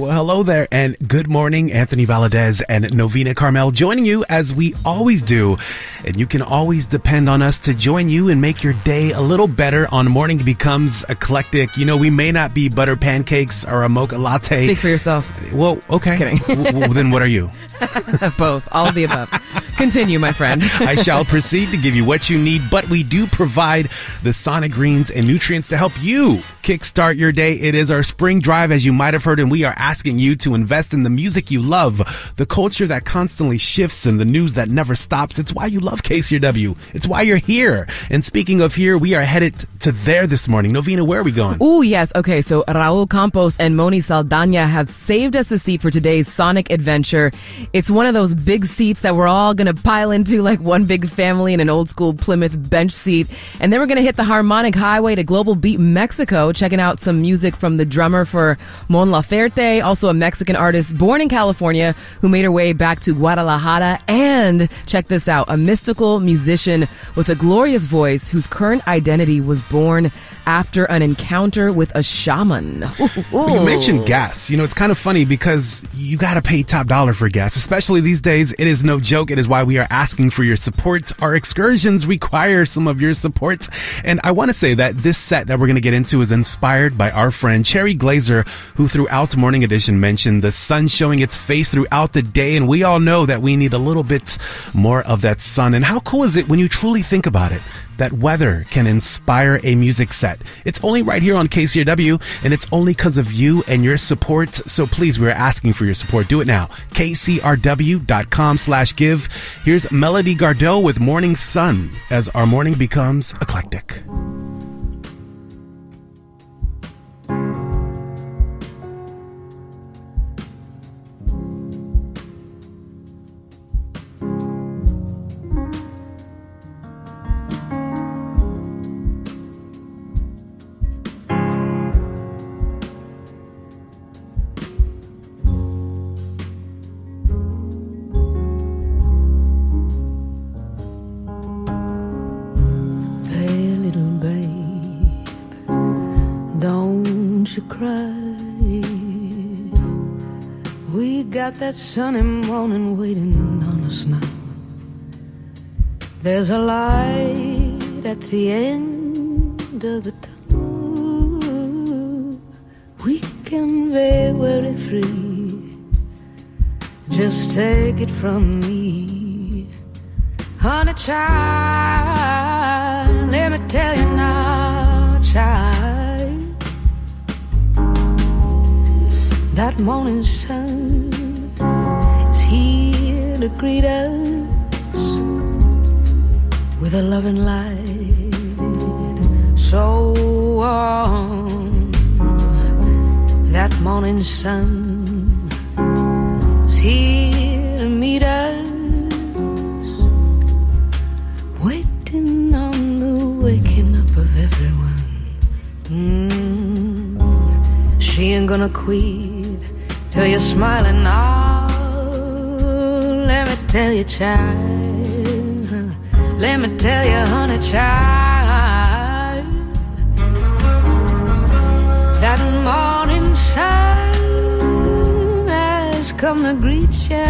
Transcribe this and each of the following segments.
Well, hello there, and good morning, Anthony Valadez and Novena Carmel joining you as we always do. And you can always depend on us to join you and make your day a little better on Morning Becomes Eclectic. You know, we may not be butter pancakes or a mocha latte. Speak for yourself. Well, okay. Just kidding. Well, then what are you? Both. All of the above. Continue, my friend. I shall proceed to give you what you need, but we do provide the sonic greens and nutrients to help you kickstart your day. It is our spring drive, as you might have heard, and we are asking you to invest in the music you love, the culture that constantly shifts, and the news that never stops. It's why you love KCRW. It's why you're here. And speaking of here, we are headed to there this morning. Novena, where are we going? Oh, yes. Okay, so Raul Campos and Mani Saldana have saved us a seat for today's Sonic adventure. It's one of those big seats that we're all going to pile into like one big family in an old school Plymouth bench seat. And then we're going to hit the harmonic highway to Global Beat Mexico, checking out some music from the drummer for Mon Laferte, also a Mexican artist born in California who made her way back to Guadalajara. And check this out, a mystical musician with a glorious voice whose current identity was born after an encounter with a shaman. Well, you mentioned gas. You know, it's kind of funny because you got to pay top dollar for gas, especially these days. It is no joke. It is why we are asking for your support. Our excursions require some of your support. And I want to say that this set that we're going to get into is inspired by our friend Cherry Glazer, who throughout Morning Edition mentioned the sun showing its face throughout the day. And we all know that we need a little bit more of that sun. And how cool is it when you truly think about it? That weather can inspire a music set. It's only right here on KCRW, and it's only because of you and your support. So please, we're asking for your support. Do it now. KCRW.com slash give. Here's Melody Gardot with Morning Sun as our morning becomes eclectic. That sunny morning waiting on us now. There's a light at the end of the tunnel. We can be very free. Just take it from me. Honey child, let me tell you now, child. That morning sun to greet us with a loving light so warm. That morning sun is here to meet us waiting on the waking up of everyone. Mm. She ain't gonna quit till you're smiling now. Tell you, child. Let me tell you, honey, child. That morning sun has come to greet you.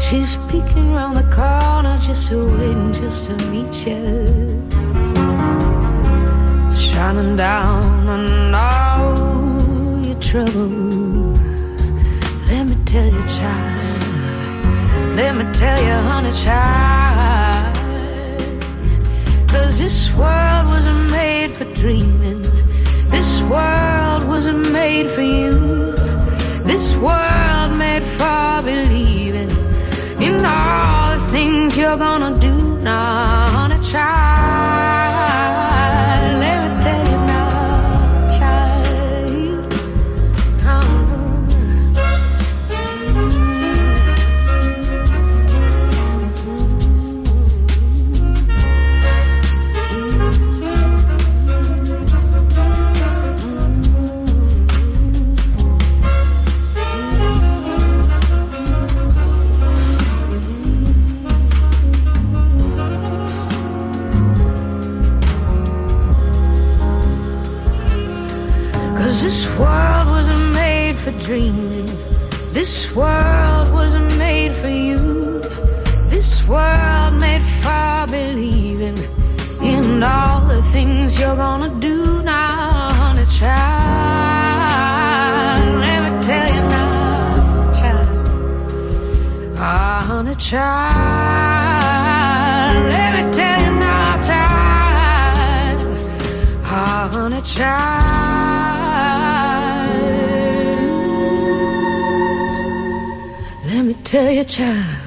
She's peeking round the corner, just waiting just to meet you. Shining down on all your troubles. Let me tell you, child. Let me tell you, honey, child. Cause this world wasn't made for dreaming. This world wasn't made for you. This world made for believing in all the things you're gonna do now, honey, child. World wasn't made for you. This world made for believing in all the things you're gonna do now, honey child. Let me tell you now, child. Ah, honey child. Let me tell you now, child. Ah, honey child. Tell your child.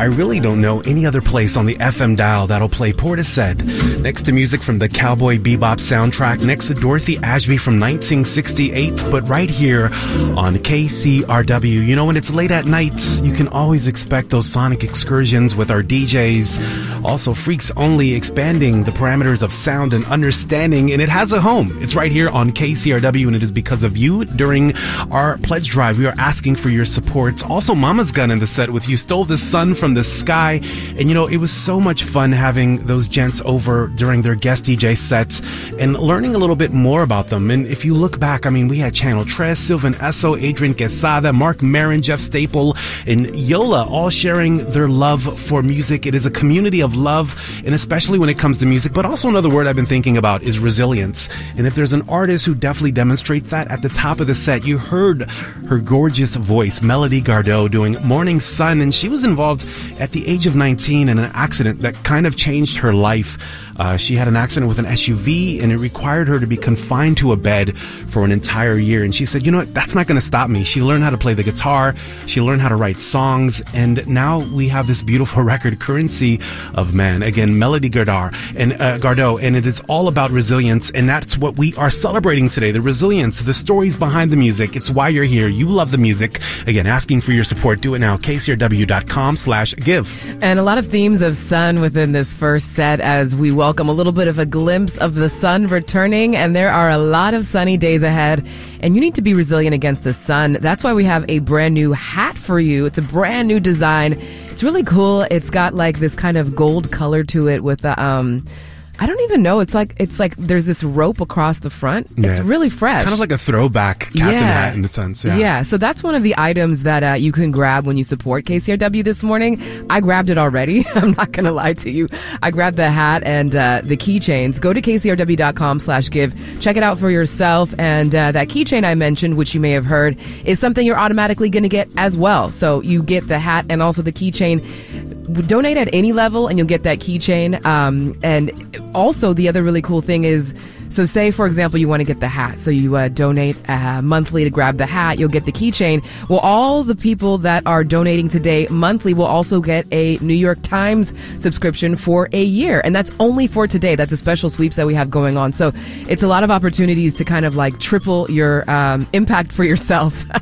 I really don't know any other place on the FM dial that'll play Portishead next to music from the Cowboy Bebop soundtrack, next to Dorothy Ashby from 1968, but right here on KCRW. You know, when it's late at night, you can always expect those sonic excursions with our DJs. Also, Freaks Only expanding the parameters of sound and understanding, and it has a home. It's right here on KCRW, and it is because of you during our pledge drive. We are asking for your support. Also, Mama's Gun in the set with You Stole the Sun from the Sky. And you know, it was so much fun having those gents over during their guest DJ sets and learning a little bit more about them. And if you look back, I mean, we had Channel Tres, Sylvan Esso, Adrian Quesada, Marc Maron, Jeff Staple, and Yola all sharing their love for music. It is a community of love, and especially when it comes to music. But also another word I've been thinking about is resilience. And if there's an artist who definitely demonstrates that at the top of the set, you heard her gorgeous voice, Melody Gardot, doing Morning Sun, and she was involved at the age of 19 in an accident that kind of changed her life. Uh, she had an accident with an SUV and it required her to be confined to a bed for an entire year. And she said, you know what? That's not going to stop me. She learned how to play the guitar. She learned how to write songs. And now we have this beautiful record, Currency of Man. Again, Melody Gardar and uh, Gardot. And it is all about resilience. And that's what we are celebrating today. The resilience, the stories behind the music. It's why you're here. You love the music. Again, asking for your support. Do it now. KCRW.com slash give. And a lot of themes of sun within this first set as we welcome a little bit of a glimpse of the sun returning. And there are a lot of sunny days ahead. And you need to be resilient against the sun. That's why we have a brand new hat for you. It's a brand new design. It's really cool. It's got like this kind of gold color to it with the, um, I don't even know. It's like it's like there's this rope across the front. Yeah, it's really fresh. Kind of like a throwback captain Yeah. hat in a sense. Yeah. Yeah, so that's one of the items that uh, you can grab when you support KCRW this morning. I grabbed it already. I'm not going to lie to you. I grabbed the hat and uh, the keychains. Go to kcrw.com slash give. Check it out for yourself. And uh, that keychain I mentioned, which you may have heard, is something you're automatically going to get as well. So you get the hat and also the keychain. Donate at any level and you'll get that keychain. Um, and also, the other really cool thing is so, say, for example, you want to get the hat. So, you uh, donate uh, monthly to grab the hat, you'll get the keychain. Well, all the people that are donating today monthly will also get a New York Times subscription for a year. And that's only for today. That's a special sweeps that we have going on. So, it's a lot of opportunities to kind of like triple your um, impact for yourself.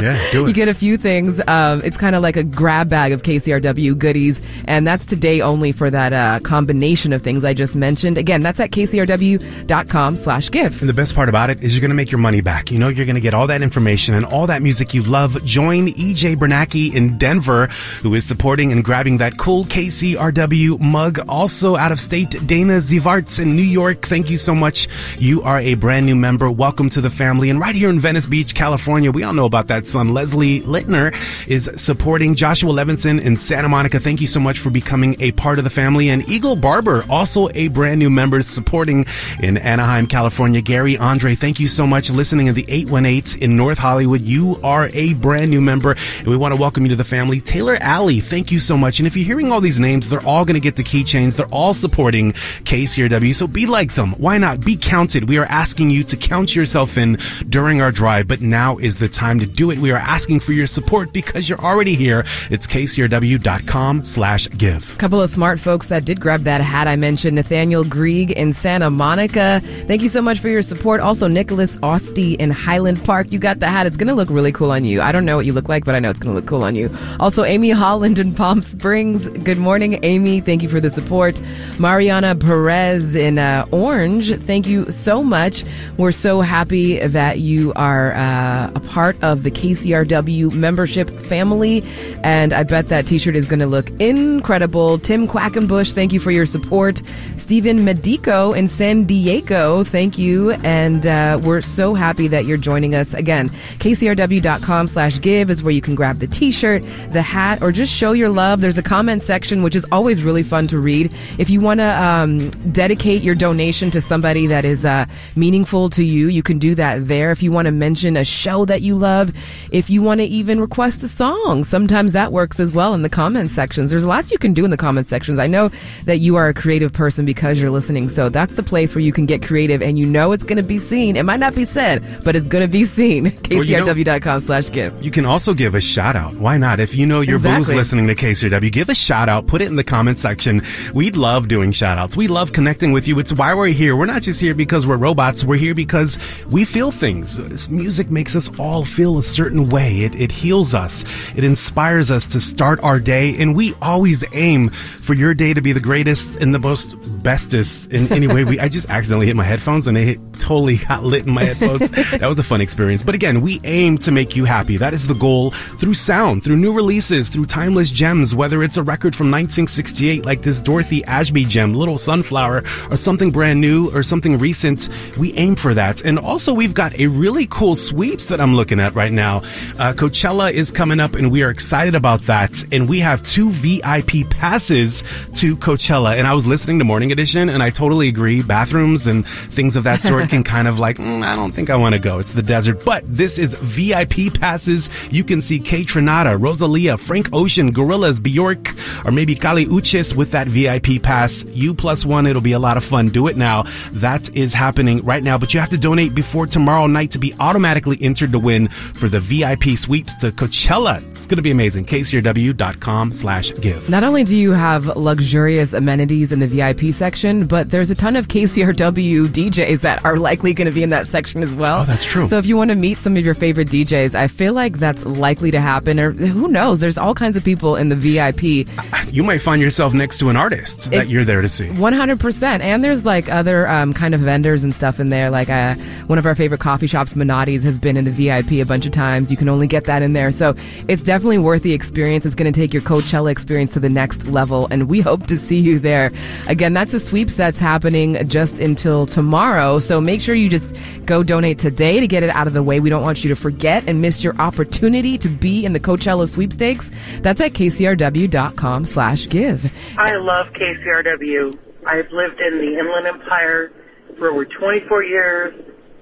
Yeah, do it. You get a few things. Um, it's kind of like a grab bag of KCRW goodies, and that's today only for that uh, combination of things I just mentioned. Again, that's at kcrw.com slash give. And the best part about it is you're going to make your money back. You know, you're going to get all that information and all that music you love. Join EJ Bernacki in Denver, who is supporting and grabbing that cool KCRW mug. Also out of state, Dana Zivarts in New York. Thank you so much. You are a brand new member. Welcome to the family. And right here in Venice Beach, California, we all know about that son. Leslie Littner is supporting Joshua Levinson in Santa Monica. Thank you so much for becoming a part of the family. And Eagle Barber, also a brand new member supporting in Anaheim, California. Gary Andre, thank you so much listening in the 818 in North Hollywood. You are a brand new member and we want to welcome you to the family. Taylor Alley, thank you so much. And if you're hearing all these names, they're all going to get the keychains. They're all supporting KCRW. So be like them. Why not? Be counted. We are asking you to count yourself in during our drive, but now is the time to do it. We are asking for your support because you're already here. It's kcrw.com slash give. couple of smart folks that did grab that hat I mentioned. Nathaniel Grieg in Santa Monica. Thank you so much for your support. Also, Nicholas Osty in Highland Park. You got the hat. It's going to look really cool on you. I don't know what you look like, but I know it's going to look cool on you. Also, Amy Holland in Palm Springs. Good morning, Amy. Thank you for the support. Mariana Perez in uh, Orange. Thank you so much. We're so happy that you are uh, a part of the KCRW membership family. And I bet that t shirt is going to look incredible. Tim Quackenbush, thank you for your support. Stephen Medico in San Diego, thank you. And uh, we're so happy that you're joining us again. KCRW.com slash give is where you can grab the t shirt, the hat, or just show your love. There's a comment section, which is always really fun to read. If you want to um, dedicate your donation to somebody that is uh, meaningful to you, you can do that there. If you want to mention a show that you love, if you want to even request a song, sometimes that works as well in the comment sections. There's lots you can do in the comment sections. I know that you are a creative person because you're listening, so that's the place where you can get creative and you know it's going to be seen. It might not be said, but it's going to be seen. Well, you know- KCRW.com slash give. You can also give a shout out. Why not? If you know your boo's listening to KCRW, give a shout out. Put it in the comment section. We'd love doing shout outs. We love connecting with you. It's why we're here. We're not just here because we're robots. We're here because we feel things. This music makes us all feel a certain way. It, it heals us. It inspires us to start our day. And we always aim for your day to be the greatest and the most bestest in any way. We, I just accidentally hit my headphones and they hit, totally got lit in my headphones. that was a fun experience. But again, we aim to make you happy. That is the goal through sound, through new releases, through timeless gems, whether it's a record from 1968 like this Dorothy Ashby gem, Little Sunflower, or something brand new or something recent. We aim for that. And also we've got a really cool sweeps that I'm looking at right now. Uh, Coachella is coming up and we are excited about that. And we have two VIP passes to Coachella. And I was listening to Morning Edition and I totally agree. Bathrooms and things of that sort can kind of like, "Mm, I don't think I want to go. It's the desert. But this is VIP passes. You can see Kaytranada, Rosalia, Frank Ocean, Gorillaz, Bjork, or maybe Kali Uchis with that VIP pass. You plus one. It'll be a lot of fun. Do it now. That is happening right now, but you have to donate before tomorrow night to be automatically entered to win for the VIP sweeps to Coachella. It's going to be amazing. KCRW.com slash give. Not only do you have luxurious amenities in the VIP section, section, but there's a ton of KCRW DJs that are likely going to be in that section as well. Oh, that's true. So if you want to meet some of your favorite DJs, I feel like that's likely to happen. Or who knows? There's all kinds of people in the VIP. You might find yourself next to an artist that you're there to see. 100%. And there's like other um, kind of vendors and stuff in there. Like uh, one of our favorite coffee shops, Menotti's, has been in the VIP a bunch of times. You can only get that in there. So it's definitely worth the experience. It's going to take your Coachella experience to the next level. And we hope to see you there. Again, that's a sweeps that's happening just until tomorrow. So make sure you just go donate today to get it out of the way. We don't want you to forget and miss your opportunity to be in the Coachella sweepstakes. That's at kcrw.com slash give. I love KCRW. I've lived in the Inland Empire for over 24 years,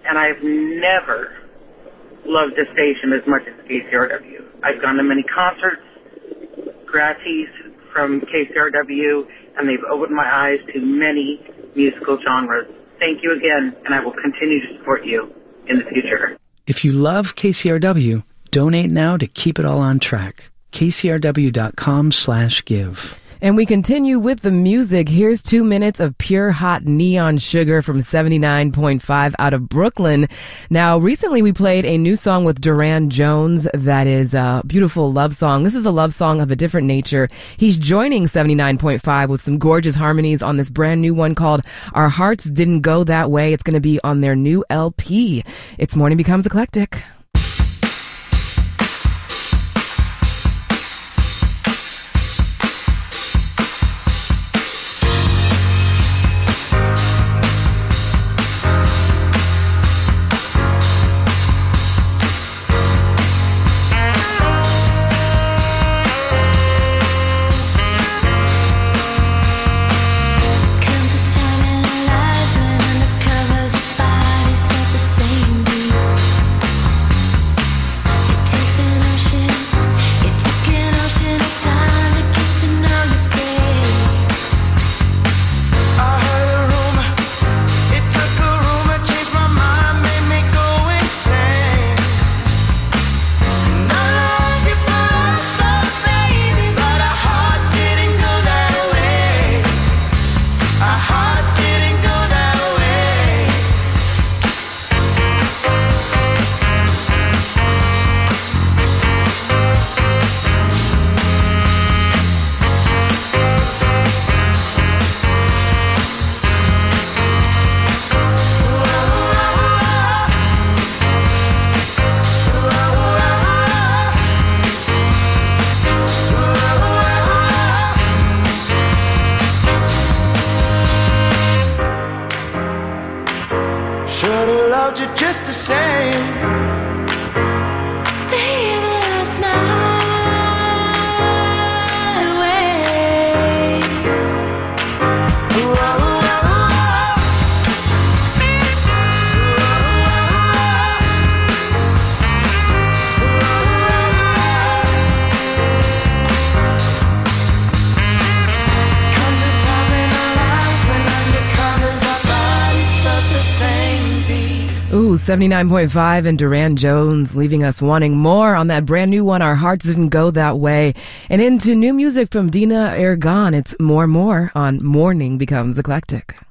and I've never loved a station as much as KCRW. I've gone to many concerts, gratis from KCRW, and they've opened my eyes to many musical genres. Thank you again, and I will continue to support you in the future. If you love KCRW, donate now to keep it all on track. kcrw.com slash give. And we continue with the music. Here's two minutes of pure hot neon sugar from 79.5 out of Brooklyn. Now, recently we played a new song with Durand Jones that is a beautiful love song. This is a love song of a different nature. He's joining 79.5 with some gorgeous harmonies on this brand new one called Our Hearts Didn't Go That Way. It's going to be on their new LP. It's Morning Becomes Eclectic. 79.5 and Durand Jones leaving us wanting more on that brand new one. Our hearts didn't go that way. And into new music from Dina Ögon. It's more more on Morning Becomes Eclectic.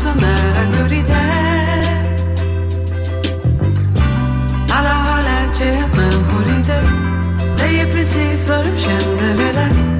som är auktoritet Alla har lärt sig att människor inte säger precis vad de känner eller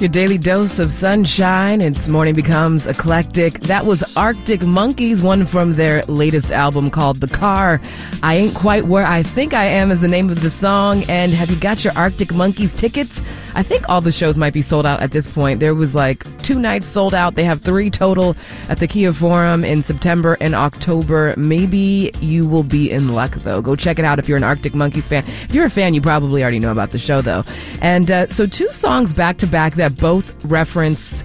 Your daily dose of sunshine. It's morning becomes eclectic. That was Arctic Monkeys, one from their latest album called The Car. I Ain't Quite Where I Think I Am is the name of the song. And have you got your Arctic Monkeys tickets? I think all the shows might be sold out at this point. There was like two nights sold out. They have three total at the Kia Forum in September and October. Maybe you will be in luck though. Go check it out if you're an Arctic Monkeys fan. If you're a fan, you probably already know about the show though. And uh, so two songs back to back that both reference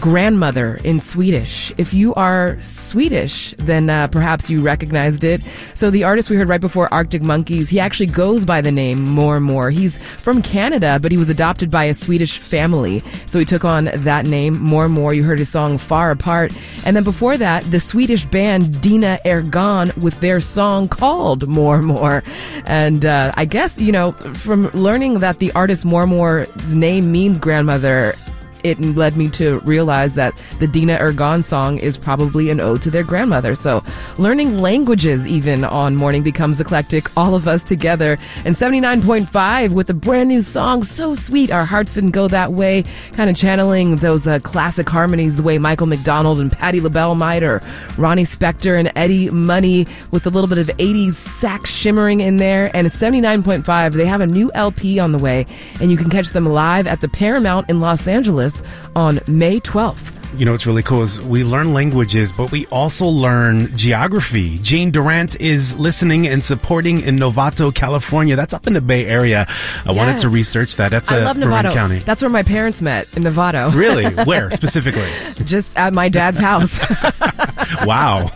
grandmother in Swedish. If you are Swedish, then uh, perhaps you recognized it. So the artist we heard right before Arctic Monkeys, he actually goes by the name Mormor. He's from Canada, but he was adopted by a Swedish family. So he took on that name, Mormor. You heard his song Far Apart. And then before that, the Swedish band Dina Ögon with their song called Mormor. And uh, I guess, you know, from learning that the artist Mormor's name means grandmother, it led me to realize that the Dina Ögon song is probably an ode to their grandmother. So learning languages even on Morning Becomes Eclectic, all of us together. And 79.5 with a brand new song, so sweet. Our hearts didn't go that way. Kind of channeling those uh, classic harmonies the way Michael McDonald and Patti LaBelle might, or Ronnie Spector and Eddie Money with a little bit of 80s sax shimmering in there. And 79.5, they have a new LP on the way, and you can catch them live at the Paramount in Los Angeles on May 12th. You know what's really cool is we learn languages, but we also learn geography. Jane Durant is listening and supporting in Novato, California. That's up in the Bay Area. I wanted to research that. That's I a love Novato. County. That's where my parents met in Novato. Really? Where specifically? Just at my dad's house. Wow.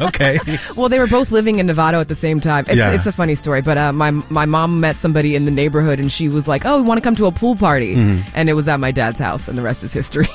okay. well, they were both living in Novato at the same time. It's, Yeah. it's a funny story, but uh, my my mom met somebody in the neighborhood, and she was like, "Oh, we want to come to a pool party," Mhm. and it was at my dad's house, and the rest is history.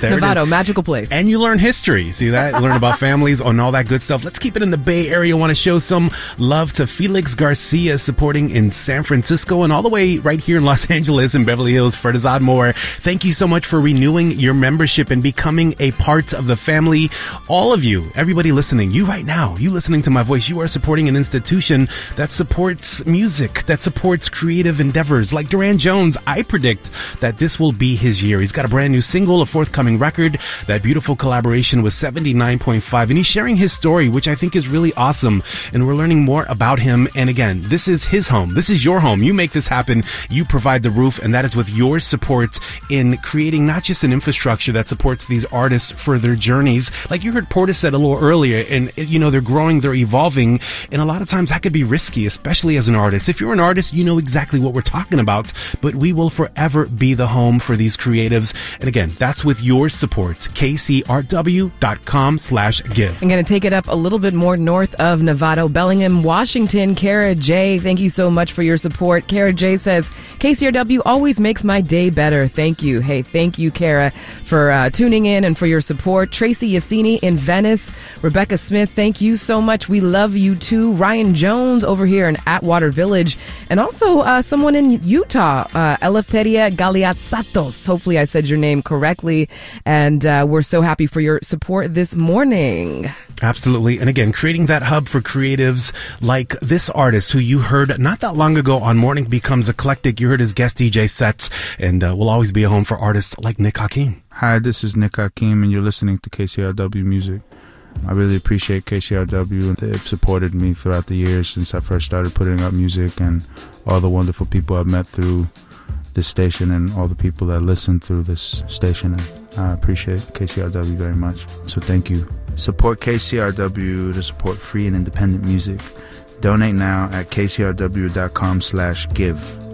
There Novato, is. magical place. And you learn history. See that? Learn about families and all that good stuff. Let's keep it in the Bay Area. Want to show some love to Felix Garcia supporting in San Francisco and all the way right here in Los Angeles and Beverly Hills. Fertizad Moore, thank you so much for renewing your membership and becoming a part of the family. All of you, everybody listening, you right now, you listening to my voice, you are supporting an institution that supports music, that supports creative endeavors. Like Durand Jones, I predict that this will be his year. He's got a brand new single, a forthcoming record, that beautiful collaboration with 79.5, and he's sharing his story, which I think is really awesome. And we're learning more about him. And again, this is his home. This is your home. You make this happen. You provide the roof, and that is with your support in creating not just an infrastructure that supports these artists for their journeys. Like you heard Portis said a little earlier, and you know, they're growing, they're evolving, and a lot of times that could be risky, especially as an artist. If you're an artist, you know exactly what we're talking about, but we will forever be the home for these creatives. And again, that's with your support. KCRW.com slash give. I'm going to take it up a little bit more north of Novato, Bellingham, Washington. Kara J, thank you so much for your support. Kara J says, KCRW always makes my day better. Thank you. Hey, thank you, Kara, for uh, tuning in and for your support. Tracy Yassini in Venice. Rebecca Smith, thank you so much. We love you too. Ryan Jones over here in Atwater Village. And also uh, someone in Utah, uh, Eleftheria Galiatsatos. Hopefully I said your name correctly. And uh, we're so happy for your support this morning. Absolutely. And again, creating that hub for creatives like this artist who you heard not that long ago on Morning Becomes Eclectic. You heard his guest DJ sets and uh, will always be a home for artists like Nick Hakim. Hi, this is Nick Hakim, and you're listening to KCRW Music. I really appreciate KCRW. And they've supported me throughout the years since I first started putting out music, and all the wonderful people I've met through this station, and all the people that listen through this station. I appreciate KCRW very much. So thank you. Support KCRW to support free and independent music. Donate now at kcrw.com/give. It's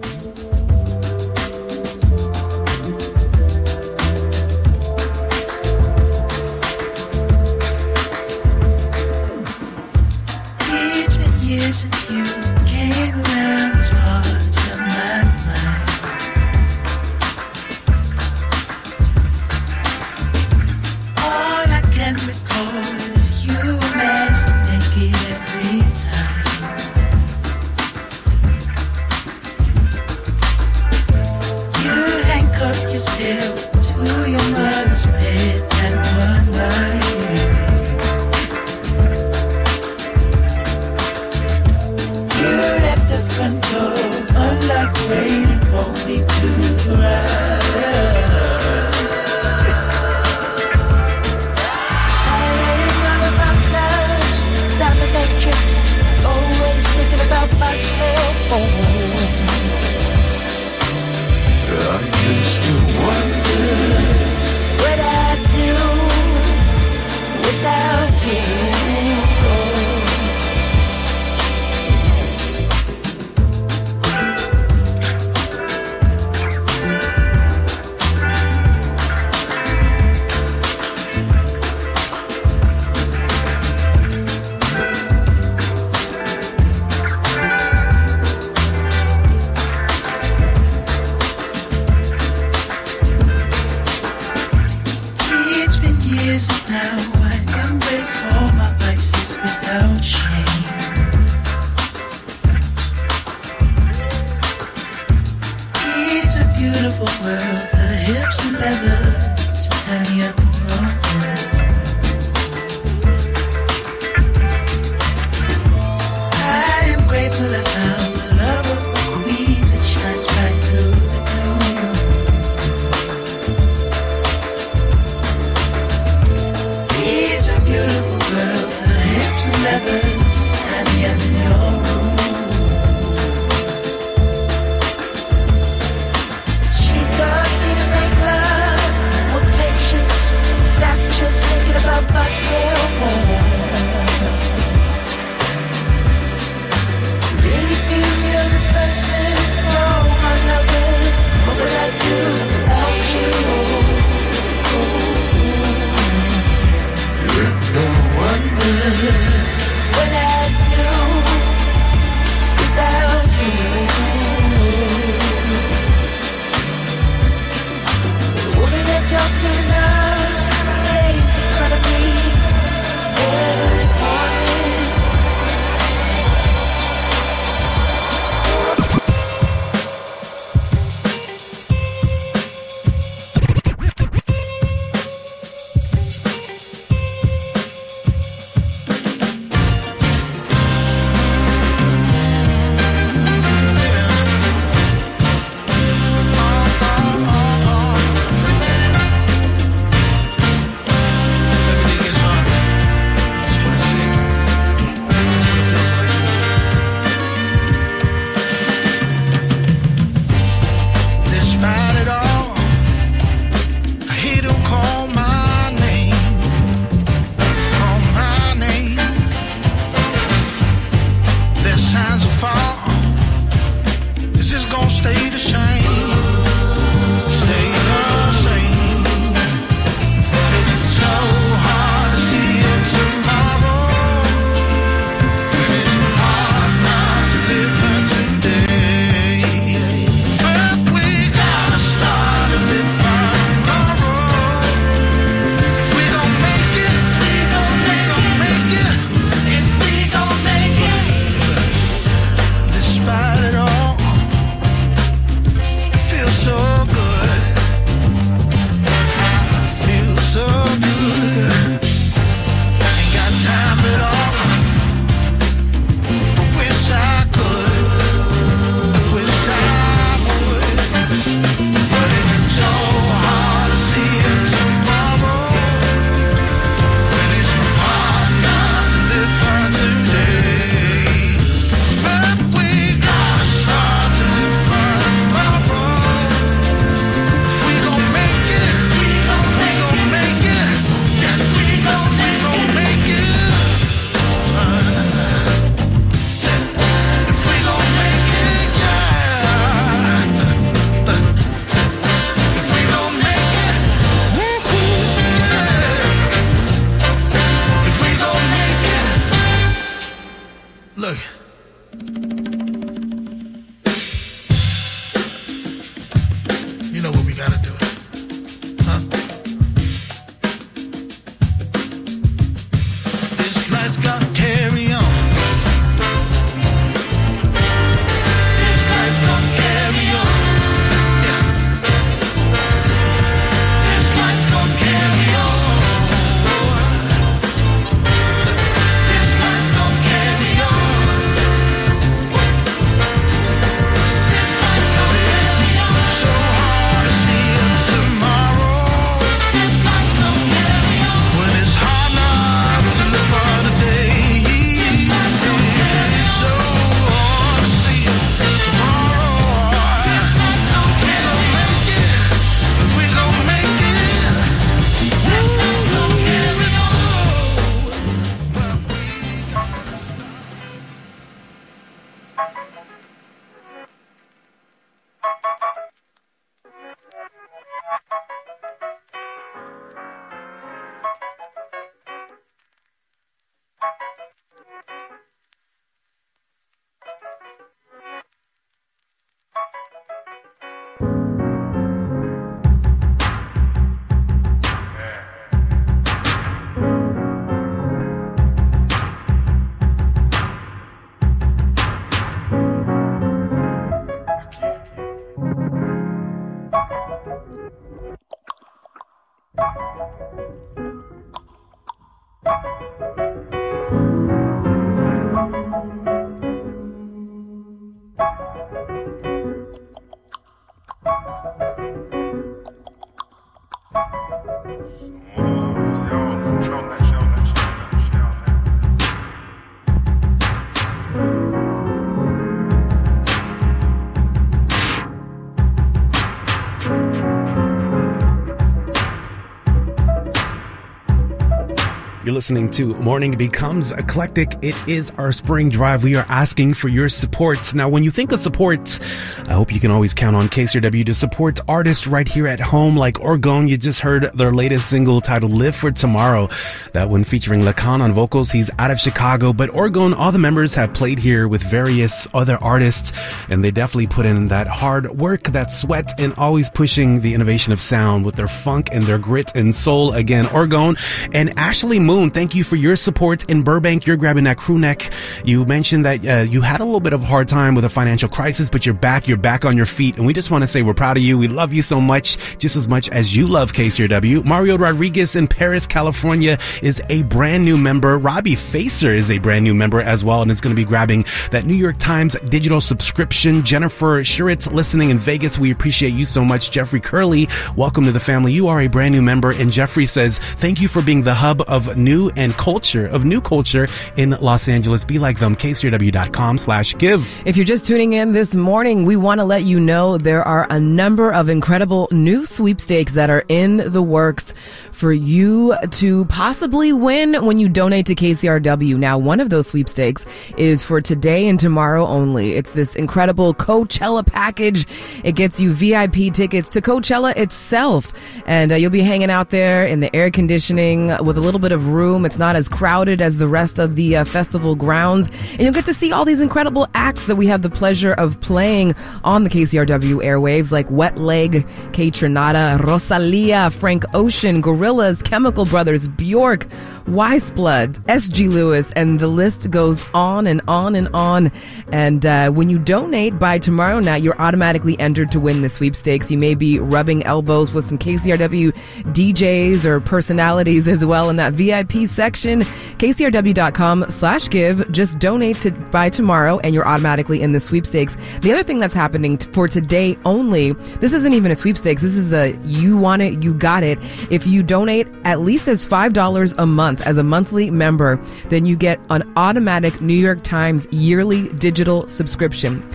listening to Morning Becomes Eclectic. It is our spring drive. We are asking for your support. Now, when you think of support, I hope you can always count on KCRW to support artists right here at home, like Orgone. You just heard their latest single titled Live for Tomorrow. That one featuring Lacan on vocals. He's out of Chicago, but Orgone, all the members have played here with various other artists, and they definitely put in that hard work, that sweat, and always pushing the innovation of sound with their funk and their grit and soul. Again, Orgone and Ashley Moon, thank you for your support in Burbank. You're grabbing that crew neck. You mentioned that uh, you had a little bit of a hard time with a financial crisis, but you're back. You're back on your feet, and we just want to say we're proud of you. We love you so much, just as much as you love KCRW. Mario Rodriguez in Paris, California, is a brand new member. Robbie Facer is a brand new member as well, and is going to be grabbing that New York Times digital subscription. Jennifer Schuritz listening in Vegas. We appreciate you so much. Jeffrey Curley, welcome to the family. You are a brand new member, and Jeffrey says thank you for being the hub of new and culture of new culture in Los Angeles. Be like them. KCRW.com slash give. If you're just tuning in this morning, we want to let you know there are a number of incredible new sweepstakes that are in the works for you to possibly win when you donate to KCRW. Now, one of those sweepstakes is for today and tomorrow only. It's this incredible Coachella package. It gets you VIP tickets to Coachella itself. And uh, you'll be hanging out there in the air conditioning with a little bit of room. It's not as crowded as the rest of the uh, festival grounds. And you'll get to see all these incredible acts that we have the pleasure of playing on the KCRW airwaves, like Wet Leg, Kaytranada, Rosalia, Frank Ocean, Gorillaz, Chemical Brothers, Bjork, Weyes Blood, SG Lewis, and the list goes on and on and on. And uh, when you donate by tomorrow night, you're automatically entered to win the sweepstakes. You may be rubbing elbows with some KCRW DJs or personalities as well in that VIP section. KCRW.com slash give. Just donate to, by tomorrow and you're automatically in the sweepstakes. The other thing that's happening t- for today only, this isn't even a sweepstakes. This is a you want it, you got it. If you donate at least as $5 a month as a monthly member, then you get an automatic New York Times yearly digital subscription.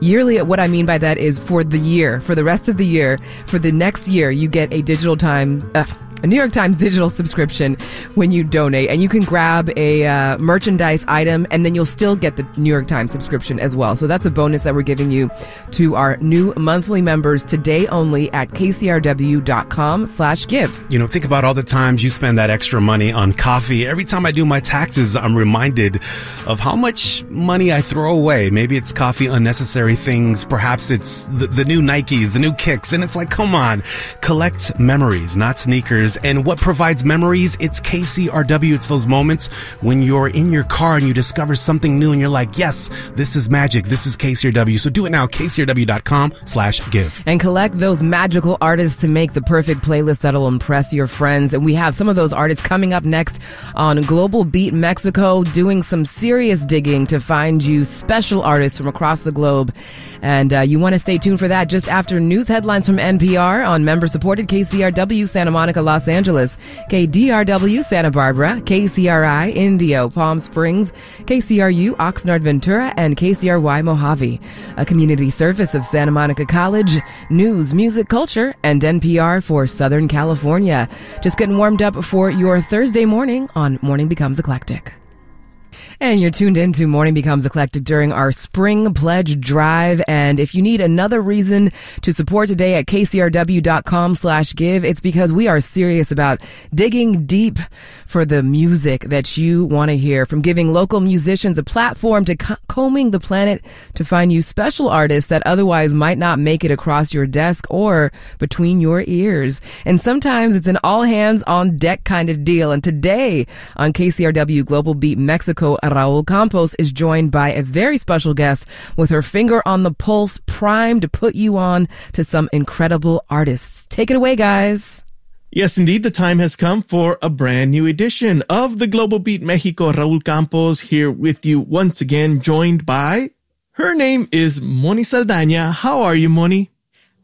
Yearly, what I mean by that is for the year, for the rest of the year, for the next year, you get a digital Times, uh, a New York Times digital subscription when you donate, and you can grab a uh, merchandise item, and then you'll still get the New York Times subscription as well. So that's a bonus that we're giving you to our new monthly members today only at kcrw.com/give. You know, think about all the times you spend that extra money on coffee. Every time I do my taxes, I'm reminded of how much money I throw away. Maybe it's coffee unnecessary things. Perhaps it's the, the new Nikes, the new kicks. And it's like, come on, collect memories, not sneakers. And what provides memories? It's KCRW. It's those moments when you're in your car and you discover something new and you're like, yes, this is magic. This is KCRW. So do it now. KCRW.com slash give. and collect those magical artists to make the perfect playlist that'll impress your friends. And we have some of those artists coming up next on Global Beat Mexico, doing some serious digging to find you special artists from across the globe. And uh, you want to stay tuned for that just after news headlines from NPR on member supported KCRW Santa Monica, Los Angeles, KDRW Santa Barbara, KCRI Indio, Palm Springs, KCRU Oxnard Ventura, and KCRY Mojave. A community service of Santa Monica College, news, music, culture, and NPR for Southern California. Just getting warmed up for your Thursday morning on Morning Becomes Eclectic. And you're tuned in to Morning Becomes Eclectic during our Spring Pledge Drive. And if you need another reason to support today at kcrw.com slash give, it's because we are serious about digging deep for the music that you want to hear. From giving local musicians a platform to co- combing the planet to find you special artists that otherwise might not make it across your desk or between your ears. And sometimes it's an all hands on deck kind of deal. And today on KCRW Global Beat Mexico, Raul Campos is joined by a very special guest with her finger on the pulse, primed to put you on to some incredible artists. Take it away, guys. Yes, indeed, the time has come for a brand new edition of the Global Beat Mexico. Raul Campos here with you once again, joined by her name is Moni Saldaña. How are you, Moni?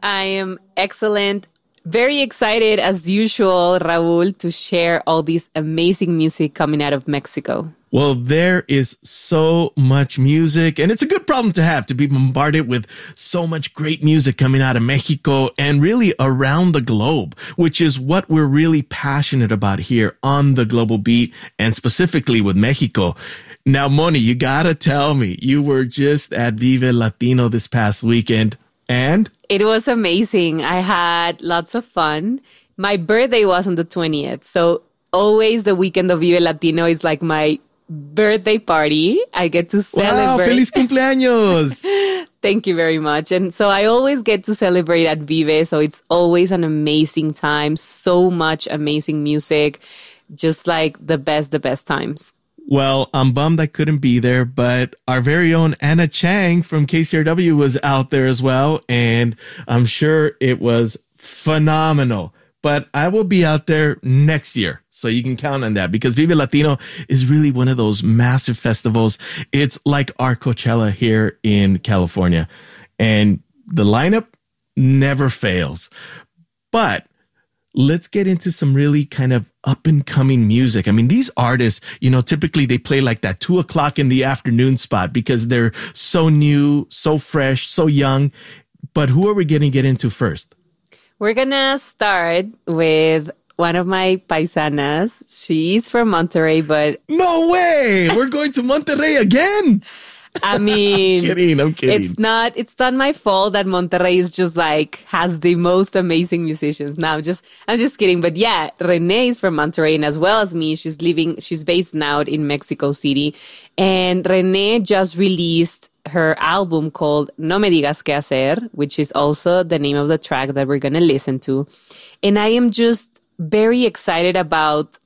I am excellent, Very excited as usual, Raul, to share all this amazing music coming out of Mexico. Well, there is so much music, and it's a good problem to have to be bombarded with so much great music coming out of Mexico and really around the globe, which is what we're really passionate about here on the Global Beat and specifically with Mexico. Now, Moni, you gotta tell me, you were just at Vive Latino this past weekend, and It was amazing. I had lots of fun. My birthday was on the 20th. So always the weekend of Vive Latino is like my birthday party. I get to celebrate. wow, feliz cumpleaños! Thank you very much. And so I always get to celebrate at Vive. So it's always an amazing time. So much amazing music. Just like the best, the best times. Well, I'm bummed I couldn't be there, but our very own Anna Chang from KCRW was out there as well, and I'm sure it was phenomenal. But I will be out there next year, so you can count on that because Vive Latino is really one of those massive festivals. It's like our Coachella here in California, and the lineup never fails. But let's get into some really kind of up and coming music. I mean, these artists, you know, typically they play like that two o'clock in the afternoon spot because they're so new, so fresh, so young. But who are we going to get into first? We're gonna start with one of my paisanas. She's from Monterrey, but No way! We're going to Monterrey again! I mean, I'm kidding, I'm kidding. It's not. It's not my fault that Monterrey is just like has the most amazing musicians. Now, just I'm just kidding. But yeah, Renee is from Monterrey, and as well as me, she's living. She's based now in Mexico City, and Renee just released her album called No Me Digas Que Hacer, which is also the name of the track that we're gonna listen to. And I am just very excited about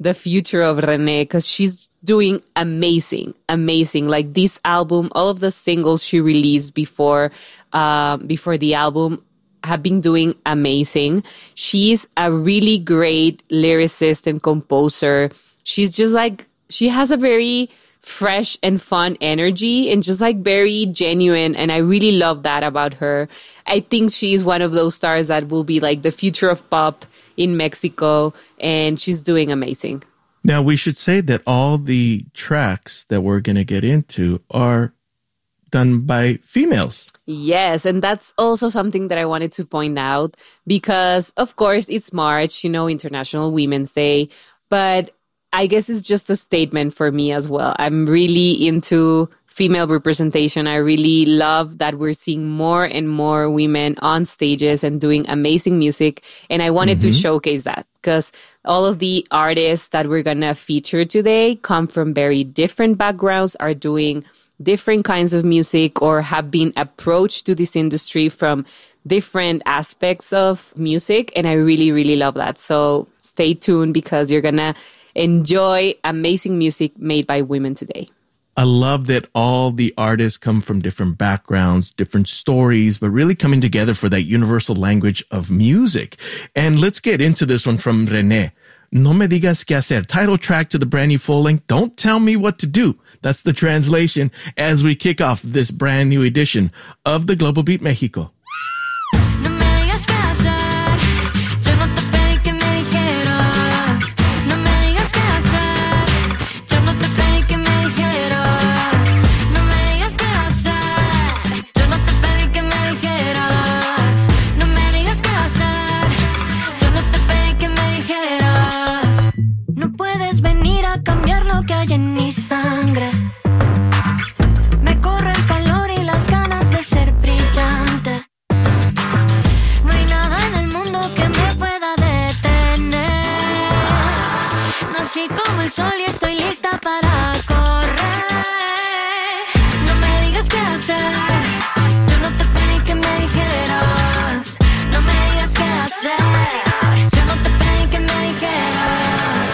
the future of Renee because she's doing amazing, amazing. Like this album, all of the singles she released before, uh, before the album have been doing amazing. She's a really great lyricist and composer. She's just like, she has a very fresh and fun energy and just like very genuine. And I really love that about her. I think she's one of those stars that will be like the future of pop in Mexico and she's doing amazing. Now, we should say that all the tracks that we're going to get into are done by females. Yes, and that's also something that I wanted to point out because, of course, it's March, you know, International Women's Day, but I guess it's just a statement for me as well. I'm really into female representation. I really love that we're seeing more and more women on stages and doing amazing music. And I wanted to Mhm. showcase that because all of the artists that we're going to feature today come from very different backgrounds, are doing different kinds of music, or have been approached to this industry from different aspects of music. And I really, really love that. So stay tuned because you're going to enjoy amazing music made by women today. I love that all the artists come from different backgrounds, different stories, but really coming together for that universal language of music. And let's get into this one from René. No me digas qué hacer. Title track to the brand new full length. Don't tell me what to do. That's the translation as we kick off this brand new edition of the Global Beat Mexico. Y estoy lista para correr. No me digas qué hacer. Yo no te pedí que me dijeras. No me digas qué hacer. Yo no te pedí que me dijeras.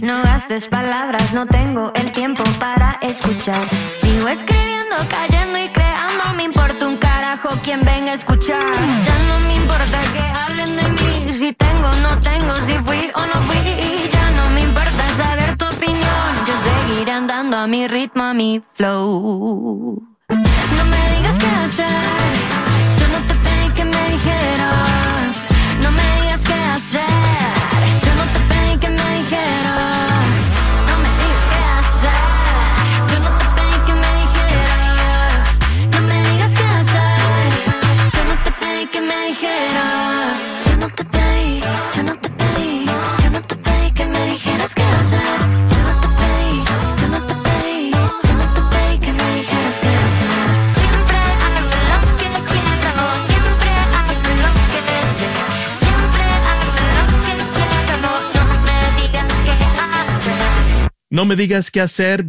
No gastes palabras, no tengo el tiempo para escuchar. Sigo escribiendo, cayendo y creando. Me importa un carajo quien venga a escuchar. Ya no me importa que hablen de mí. Si tengo, no tengo, si fui o no fui saber tu opinión, yo seguiré andando a mi ritmo, a mi flow. No me digas qué hacer, yo no te pedí que me dijeras. No me digas qué hacer, yo no te pedí que me dijeras. No me digas qué hacer, yo no te pedí que me dijeras. No me digas qué hacer, yo no te pedí que me dijeras.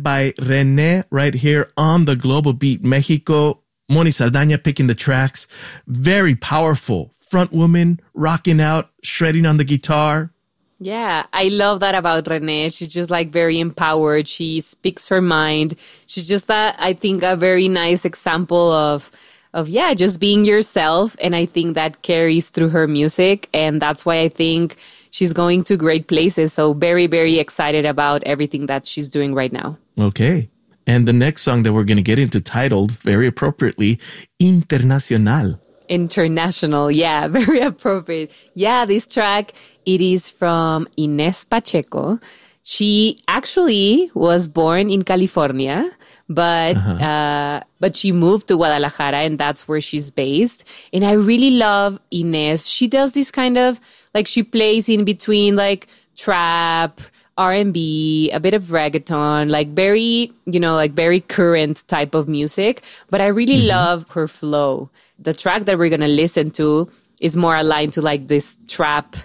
By René right here on the Global Beat Mexico. Moni Saldana picking the tracks. Very powerful. Front woman rocking out, shredding on the guitar. Yeah, I love that about Renee. She's just like very empowered. She speaks her mind. She's just I think a very nice example of of yeah, just being yourself and I think that carries through her music and that's why I think she's going to great places. So very very excited about everything that she's doing right now. Okay. And the next song that we're going to get into titled very appropriately Internacional. International. Yeah, very appropriate. Yeah, this track, it is from Ines Pacheco. She actually was born in California, but uh, but she moved to Guadalajara and that's where she's based. And I really love Ines. She does this kind of like she plays in between like trap, R&B, a bit of reggaeton, like very, you know, like very current type of music, but I really love her flow. The track that we're going to listen to is more aligned to like this trap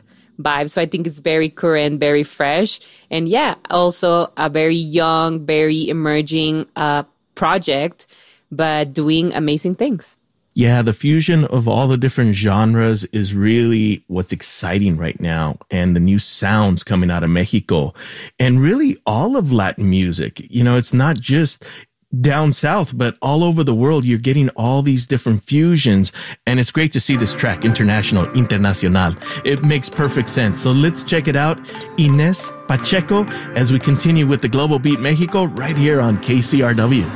vibe. So I think it's very current, very fresh. And yeah, also a very young, very emerging uh, project, but doing amazing things. Yeah, the fusion of all the different genres is really what's exciting right now. And the new sounds coming out of Mexico and really all of Latin music. You know, it's not just down south, but all over the world, you're getting all these different fusions. And it's great to see this track, International, Internacional. It makes perfect sense. So let's check it out. Ines Pacheco as we continue with the Global Beat Mexico right here on KCRW.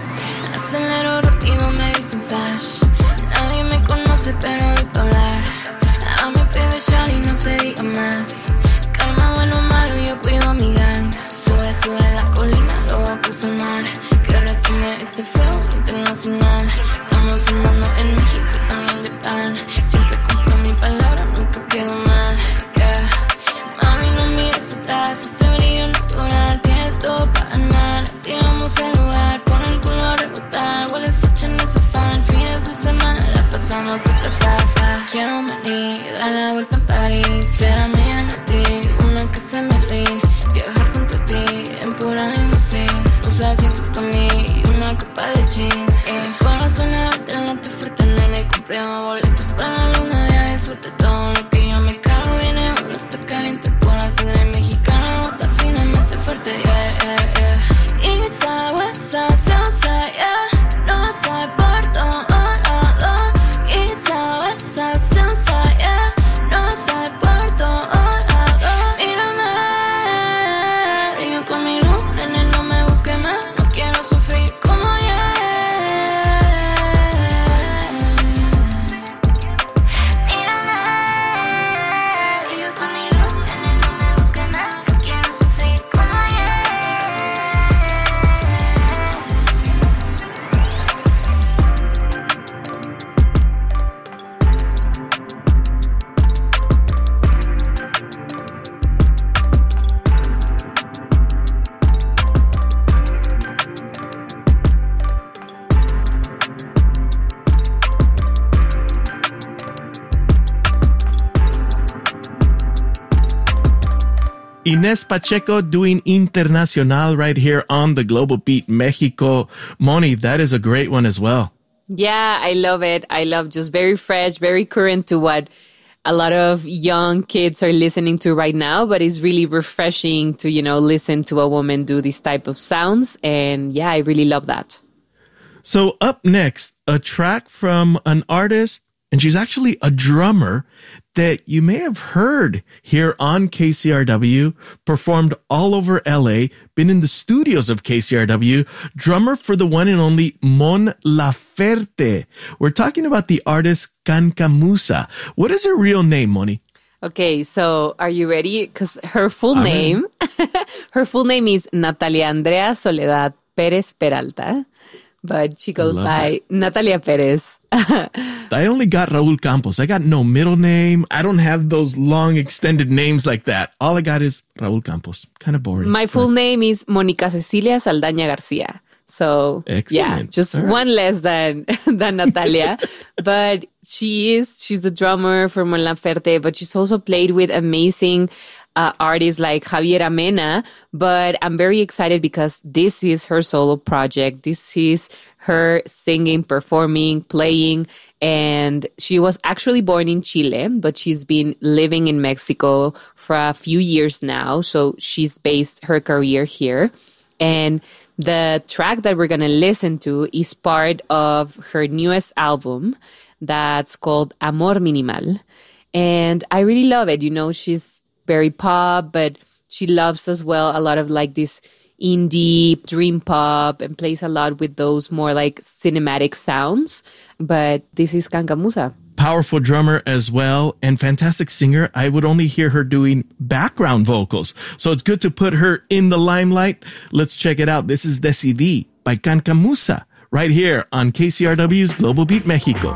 No se Ines Pacheco doing Internacional right here on the Global Beat Mexico. Moni, that is a great one as well. Yeah, I love it. I love just very fresh, very current to what a lot of young kids are listening to right now, but it's really refreshing to, you know, listen to a woman do these type of sounds. And yeah, I really love that. So up next, a track from an artist, and she's actually a drummer that you may have heard here on KCRW, performed all over LA, been in the studios of KCRW, drummer for the one and only Mon Laferte. We're talking about the artist Cancamusa. What is her real name, Moni? Okay, so are you ready? Because her full I'm name, her full name is Natalia Andrea Soledad Perez Peralta, but she goes by Natalia Perez. I only got Raul Campos. I got no middle name. I don't have those long extended names like that. All I got is Raul Campos. Kind of boring. My full name is Mónica Cecilia Saldaña Garcia. So yeah, just right. one less than than Natalia, but she is she's the drummer for Mon Laferte, but she's also played with amazing uh, artists like Javiera Mena, but I'm very excited because this is her solo project. This is her singing, performing, playing, and she was actually born in Chile, but she's been living in Mexico for a few years now. So she's based her career here. And the track that we're going to listen to is part of her newest album that's called Amor Minimal. And I really love it. You know, she's very pop, but she loves as well a lot of like this indie dream pop and plays a lot with those more like cinematic sounds. But this is Cancamusa. Powerful drummer as well and fantastic singer. I would only hear her doing background vocals. So it's good to put her in the limelight. Let's check it out. This is Decidí by Cancamusa right here on KCRW's Global Beat Mexico.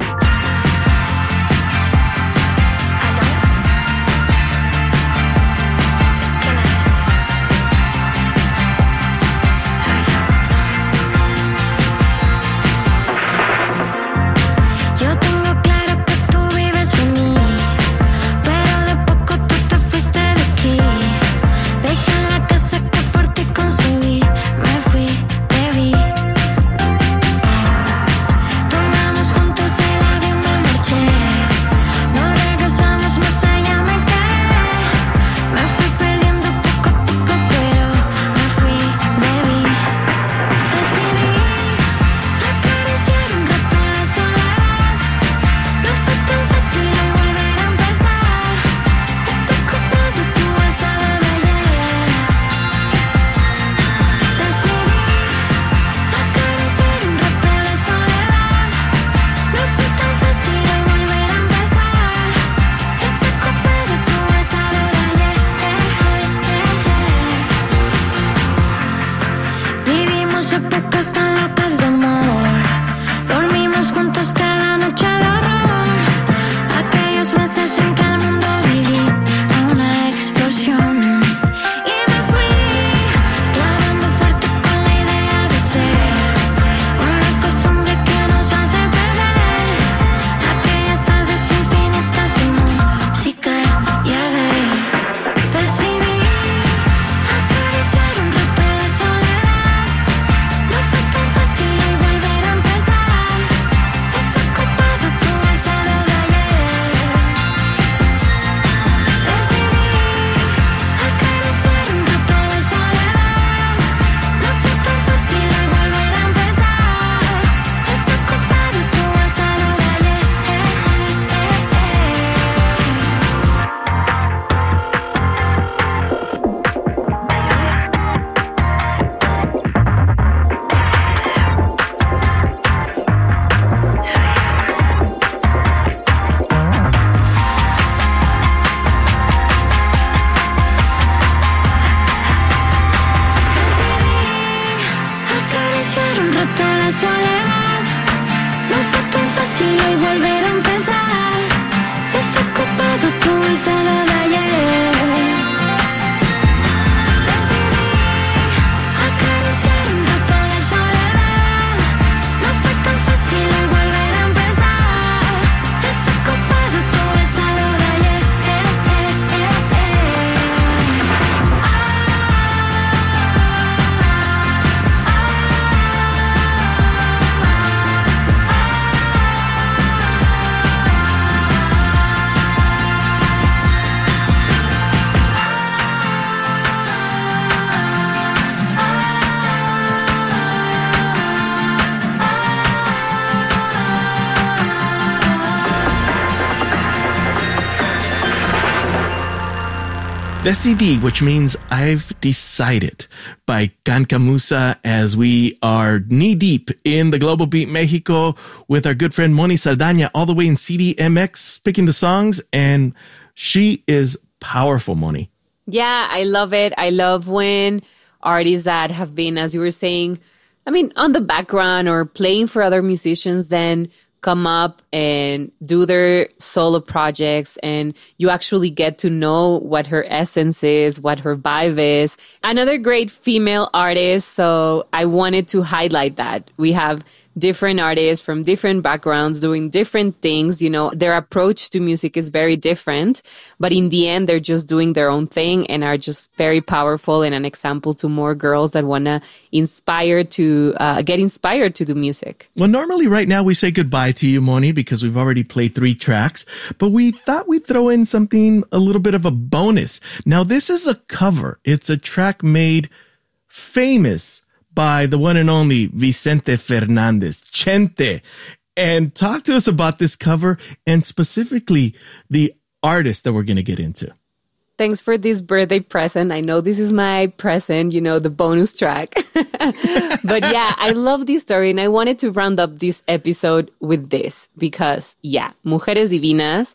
Decidí, which means I've decided by Cancamusa as we are knee deep in the Global Beat Mexico with our good friend Moni Saldana all the way in CDMX picking the songs. And she is powerful, Moni. Yeah, I love it. I love when artists that have been, as you were saying, I mean, on the background or playing for other musicians, then come up and do their solo projects and you actually get to know what her essence is, what her vibe is. Another great female artist. So I wanted to highlight that. We have different artists from different backgrounds doing different things. You know, their approach to music is very different, but in the end, they're just doing their own thing and are just very powerful and an example to more girls that want to inspire to uh, get inspired to do music. Well, normally right now we say goodbye to you, Moni, because we've already played three tracks, but we thought we'd throw in something a little bit of a bonus. Now, this is a cover. It's a track made famous by the one and only Vicente Fernandez, Chente. And talk to us about this cover and specifically the artist that we're going to get into. Thanks for this birthday present. I know this is my present, you know, the bonus track. but yeah, I love this story and I wanted to round up this episode with this because, yeah, Mujeres Divinas,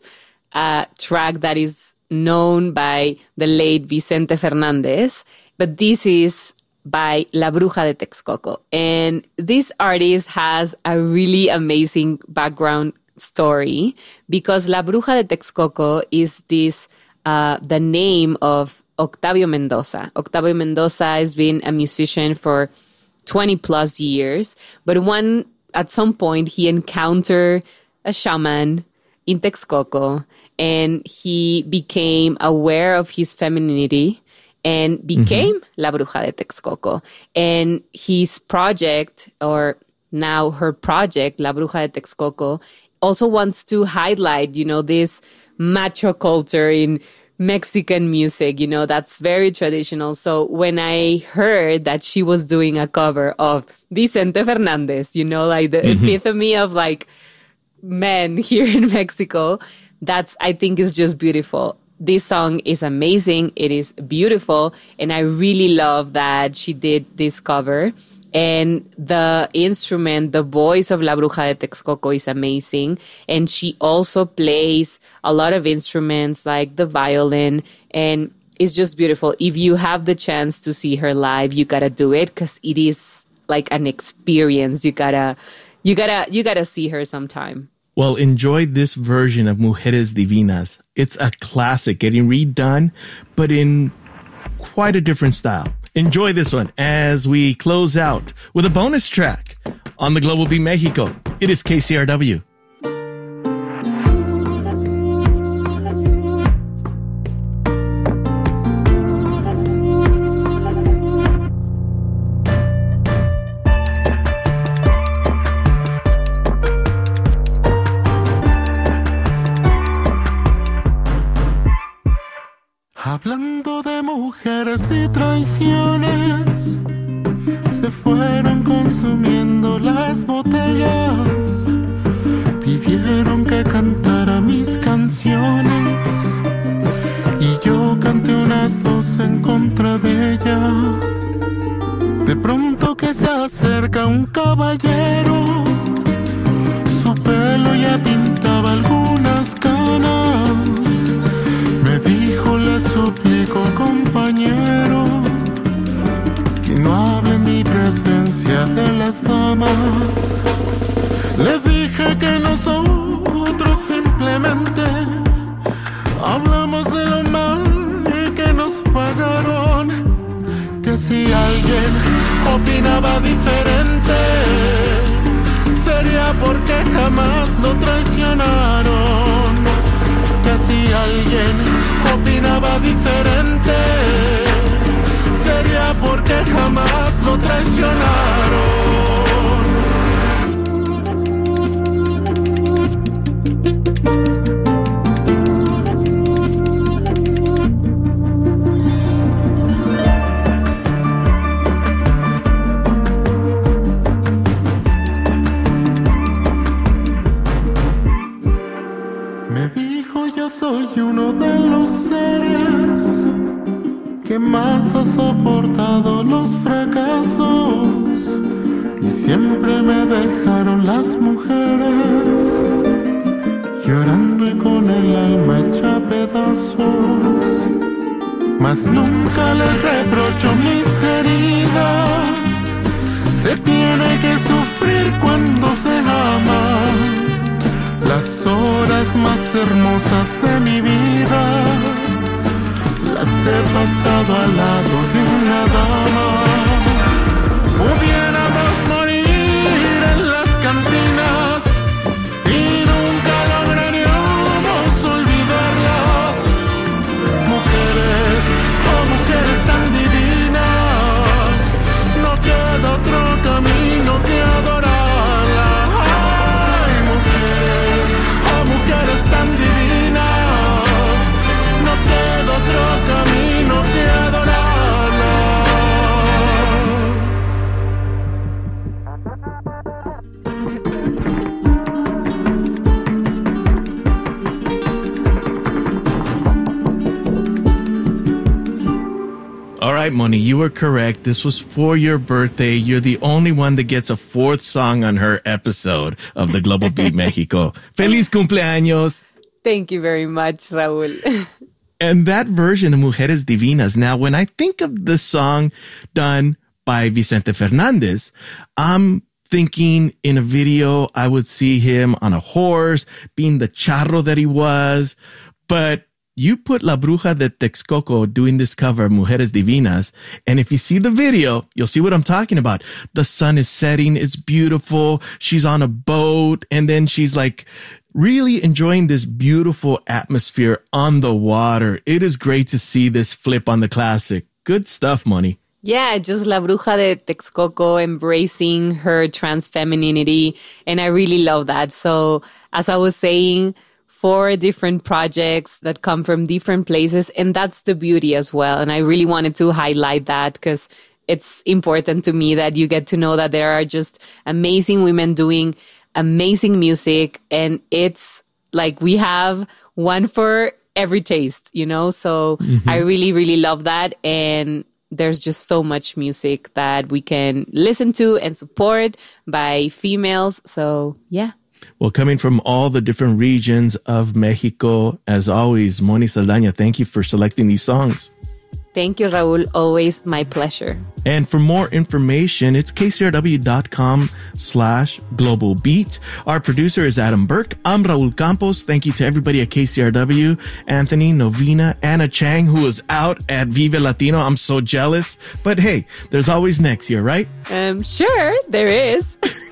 a track that is known by the late Vicente Fernandez, but this is by La Bruja de Texcoco. And this artist has a really amazing background story because La Bruja de Texcoco is this uh, the name of Octavio Mendoza. Octavio Mendoza has been a musician for 20 plus years, but one at some point he encountered a shaman in Texcoco and he became aware of his femininity and became La Bruja de Texcoco. And his project, or now her project, La Bruja de Texcoco, also wants to highlight, you know, this macho culture in Mexican music, you know, that's very traditional. So when I heard that she was doing a cover of Vicente Fernandez, you know, like the Mhm. epitome of like men here in Mexico, that's, I think is just beautiful. This song is amazing. It is beautiful. And I really love that she did this cover. And the instrument, the voice of La Bruja de Texcoco is amazing. And she also plays a lot of instruments like the violin and it's just beautiful. If you have the chance to see her live, you gotta do it because it is like an experience. You gotta, you gotta, you gotta see her sometime. Well, enjoy this version of Mujeres Divinas. It's a classic, getting redone, but in quite a different style. Enjoy this one as we close out with a bonus track on the Global Beat Mexico. It is KCRW. Hablando de mujeres y traiciones, se fueron consumiendo las botellas. Pidieron que cantara mis canciones y yo canté unas dos en contra de ella. De pronto que se acerca un caballero, compañero, que no hable en mi presencia de las damas. Le dije que nosotros simplemente hablamos de lo mal que nos pagaron. Que si alguien opinaba diferente, sería porque jamás lo traicionaron alguien opinaba diferente, sería porque jamás lo traicionaron. Soportado los fracasos y siempre me dejaron las mujeres llorando y con el alma hecha pedazos. Mas nunca les reprocho mis heridas. Se tiene que sufrir cuando se ama las horas más hermosas he pasado al lado de una dama. Right, Moni. You were correct. This was for your birthday. You're the only one that gets a fourth song on her episode of the Global Beat Mexico. Feliz cumpleaños. Thank you very much, Raul. And that version of Mujeres Divinas. Now, when I think of the song done by Vicente Fernandez, I'm thinking in a video, I would see him on a horse, being the charro that he was. But you put La Bruja de Texcoco doing this cover, Mujeres Divinas. And if you see the video, you'll see what I'm talking about. The sun is setting. It's beautiful. She's on a boat and then she's like, really enjoying this beautiful atmosphere on the water. It is great to see this flip on the classic. Good stuff, Moni. Yeah, just La Bruja de Texcoco embracing her trans femininity. And I really love that. So, as I was saying, four different projects that come from different places. And that's the beauty as well. And I really wanted to highlight that because it's important to me that you get to know that there are just amazing women doing amazing music. And it's like we have one for every taste, you know? So Mhm. I really, really love that. And there's just so much music that we can listen to and support by females. So yeah. Well, coming from all the different regions of Mexico, as always, Moni Saldana, thank you for selecting these songs. Thank you, Raul. Always my pleasure. And for more information, it's kcrw.com slash global beat. Our producer is Adam Burke. I'm Raul Campos. Thank you to everybody at KCRW, Anthony, Novena, Anna Chang, who was out at Vive Latino. I'm so jealous. But hey, there's always next year, right? Um, sure, there is.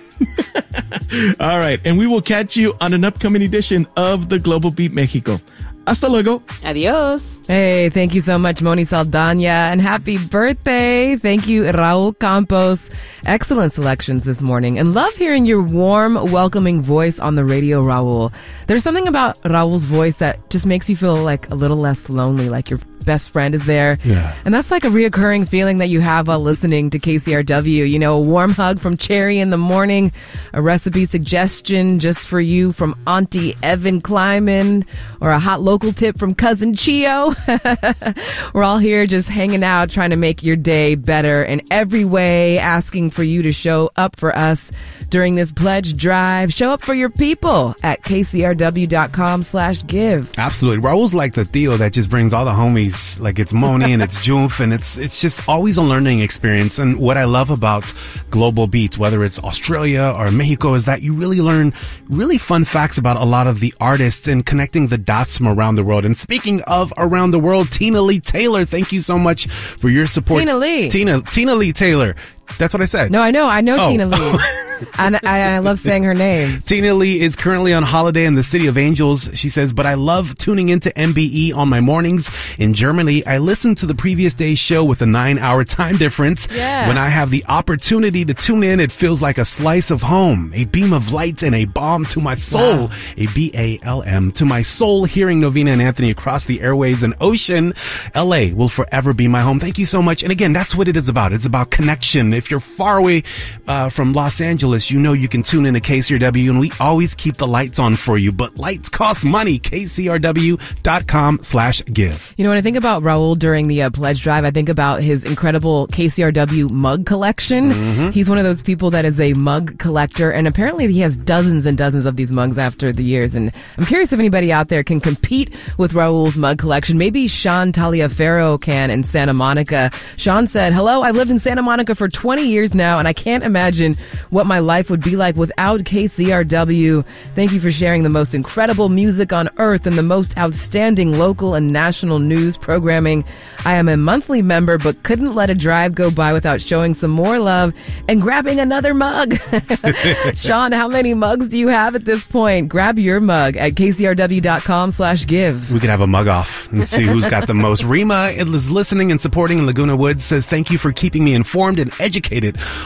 All right. And we will catch you on an upcoming edition of the Global Beat Mexico. Hasta luego. Adios. Hey, thank you so much, Moni Saldana, and happy birthday. Thank you, Raul Campos. Excellent selections this morning, and love hearing your warm, welcoming voice on the radio, Raul. There's something about Raul's voice that just makes you feel like a little less lonely, like your best friend is there. Yeah. And that's like a reoccurring feeling that you have while listening to KCRW. You know, a warm hug from Cherry in the morning, a recipe suggestion just for you from Auntie Evan Kleiman, or a hot local tip from Cousin Chio. We're all here just hanging out, trying to make your day better in every way, asking for you to show up for us during this pledge drive. Show up for your people at kcrw.com slash give. Absolutely. Raul's like the Theo that just brings all the homies. Like it's Moni and it's Joof and it's it's just always a learning experience. And what I love about Global Beats, whether it's Australia or Mexico, is that you really learn really fun facts about a lot of the artists and connecting the dots from around the world. And speaking of around the world, Tina Lee Taylor, thank you so much for your support. Tina Lee. Tina Tina Lee Taylor. That's what I said. No, I know. I know Oh. Tina Lee. and I, I love saying her name. Tina Lee is currently on holiday in the city of Angels. She says, but I love tuning into MBE on my mornings in Germany. I listen to the previous day's show with a nine hour time difference. Yeah. When I have the opportunity to tune in, it feels like a slice of home, a beam of light and a balm to my soul, a B-A-L-M to my soul hearing Novena and Anthony across the airwaves and ocean. LA will forever be my home. Thank you so much. And again, that's what it is about. It's about connection. If you're far away uh, from Los Angeles, you know you can tune in to KCRW and we always keep the lights on for you, but lights cost money. KCRW.com slash give. You know, when I think about Raul during the uh, pledge drive, I think about his incredible KCRW mug collection. Mm-hmm. He's one of those people that is a mug collector, and apparently he has dozens and dozens of these mugs after the years. And I'm curious if anybody out there can compete with Raul's mug collection. Maybe Sean Taliaferro can in Santa Monica. Sean said, Hello, I've lived in Santa Monica for 20 years now, and I can't imagine what my life would be like without KCRW. Thank you for sharing the most incredible music on earth and the most outstanding local and national news programming. I am a monthly member, but couldn't let a drive go by without showing some more love and grabbing another mug. Sean, how many mugs do you have at this point? Grab your mug at kcrw.com slash give. We could have a mug off and see who's got the most. Rima is listening and supporting in Laguna Woods says, Thank you for keeping me informed and educated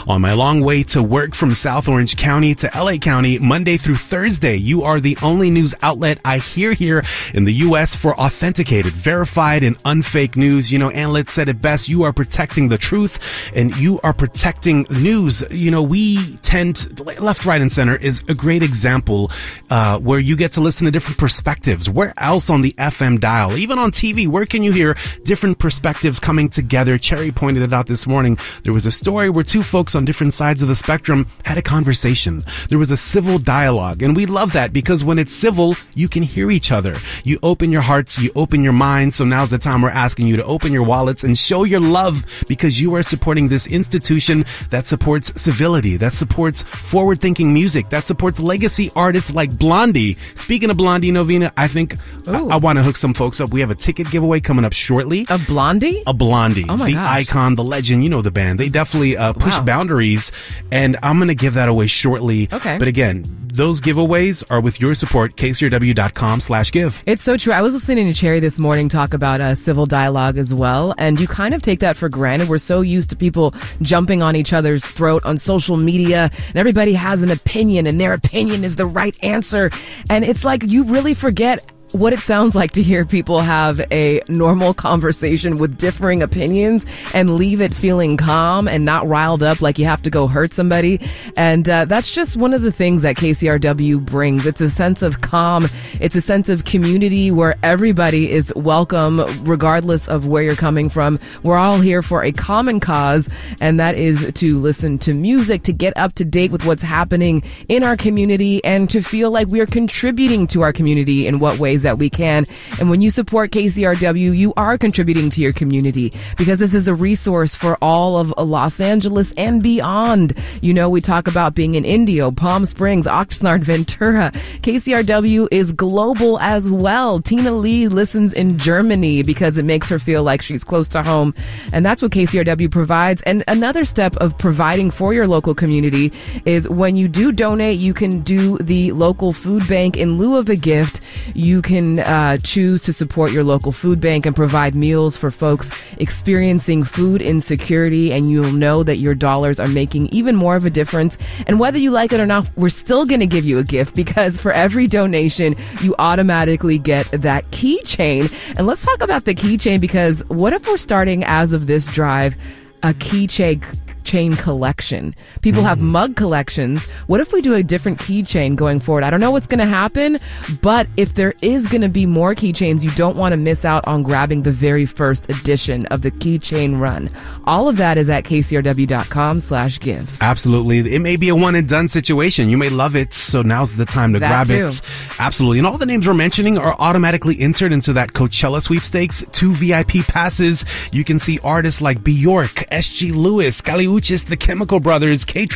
on my long way to work from South Orange County to LA County, Monday through Thursday. You are the only news outlet I hear here in the U.S. for authenticated, verified, and unfake news. You know, Anne Litt said it best. You are protecting the truth and you are protecting news. You know, we tend, left, right, and center is a great example uh, where you get to listen to different perspectives. Where else on the FM dial, even on TV, where can you hear different perspectives coming together? Cherry pointed it out this morning. There was a story where two folks on different sides of the spectrum had a conversation. There was a civil dialogue, and we love that because when it's civil, you can hear each other. You open your hearts, you open your minds. So now's the time we're asking you to open your wallets and show your love because you are supporting this institution that supports civility, that supports forward thinking music, that supports legacy artists like Blondie. Speaking of Blondie Novena, I think I, I want to hook some folks up. We have a ticket giveaway coming up shortly. A Blondie? A Blondie. Oh my the gosh. icon, the legend, you know the band. They definitely uh, push Wow. boundaries, and I'm going to give that away shortly. Okay. But again, those giveaways are with your support, kcrw.com slash give. It's so true. I was listening to Cherry this morning talk about uh, civil dialogue as well, and you kind of take that for granted. We're so used to people jumping on each other's throat on social media, and everybody has an opinion, and their opinion is the right answer. And it's like you really forget what it sounds like to hear people have a normal conversation with differing opinions and leave it feeling calm and not riled up like you have to go hurt somebody. And uh, that's just one of the things that KCRW brings. It's a sense of calm. It's a sense of community where everybody is welcome, regardless of where you're coming from. We're all here for a common cause, and that is to listen to music, to get up to date with what's happening in our community, and to feel like we are contributing to our community in what ways that we can. And when you support KCRW, you are contributing to your community because this is a resource for all of Los Angeles and beyond. You know, we talk about being in Indio, Palm Springs, Oxnard, Ventura. KCRW is global as well. Tina Lee listens in Germany because it makes her feel like she's close to home. And that's what KCRW provides. And another step of providing for your local community is when you do donate, you can do the local food bank in lieu of a gift. You can uh, choose to support your local food bank and provide meals for folks experiencing food insecurity, and you'll know that your dollars are making even more of a difference. And whether you like it or not, we're still going to give you a gift because for every donation, you automatically get that keychain. And let's talk about the keychain because what if we're starting as of this drive a keychain? Chain collection. People have hmm. mug collections. What if we do a different keychain going forward? I don't know what's going to happen, but if there is going to be more keychains, you don't want to miss out on grabbing the very first edition of the keychain run. All of that is at kcrw.com slash give. Absolutely. It may be a one and done situation. You may love it, so now's the time to That grab too. it. Absolutely. And all the names we're mentioning are automatically entered into that Coachella sweepstakes. Two VIP passes. You can see artists like Bjork, SG Lewis, Kali Uchis, The Chemical Brothers, K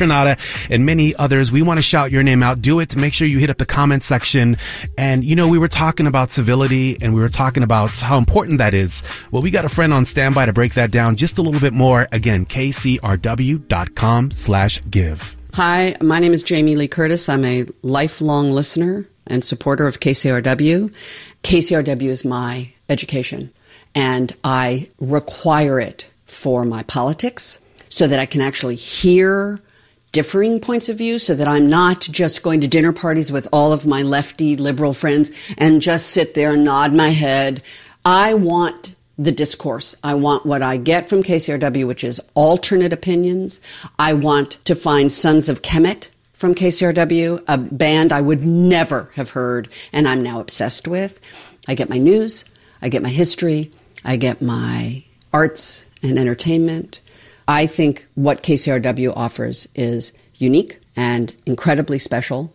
and many others. We want to shout your name out. Do it. Make sure you hit up the comment section. And you know, we were talking about civility and we were talking about how important that is. Well, we got a friend on standby to break that down just a little bit more. Again, kcrw.com slash give. Hi, my name is Jamie Lee Curtis. I'm a lifelong listener and supporter of KCRW. KCRW is my education, and I require it for my politics so that I can actually hear differing points of view so that I'm not just going to dinner parties with all of my lefty liberal friends and just sit there and nod my head. I want the discourse. I want what I get from KCRW, which is alternate opinions. I want to find Sons of Kemet from KCRW, a band I would never have heard and I'm now obsessed with. I get my news, I get my history, I get my arts and entertainment. I think what KCRW offers is unique and incredibly special.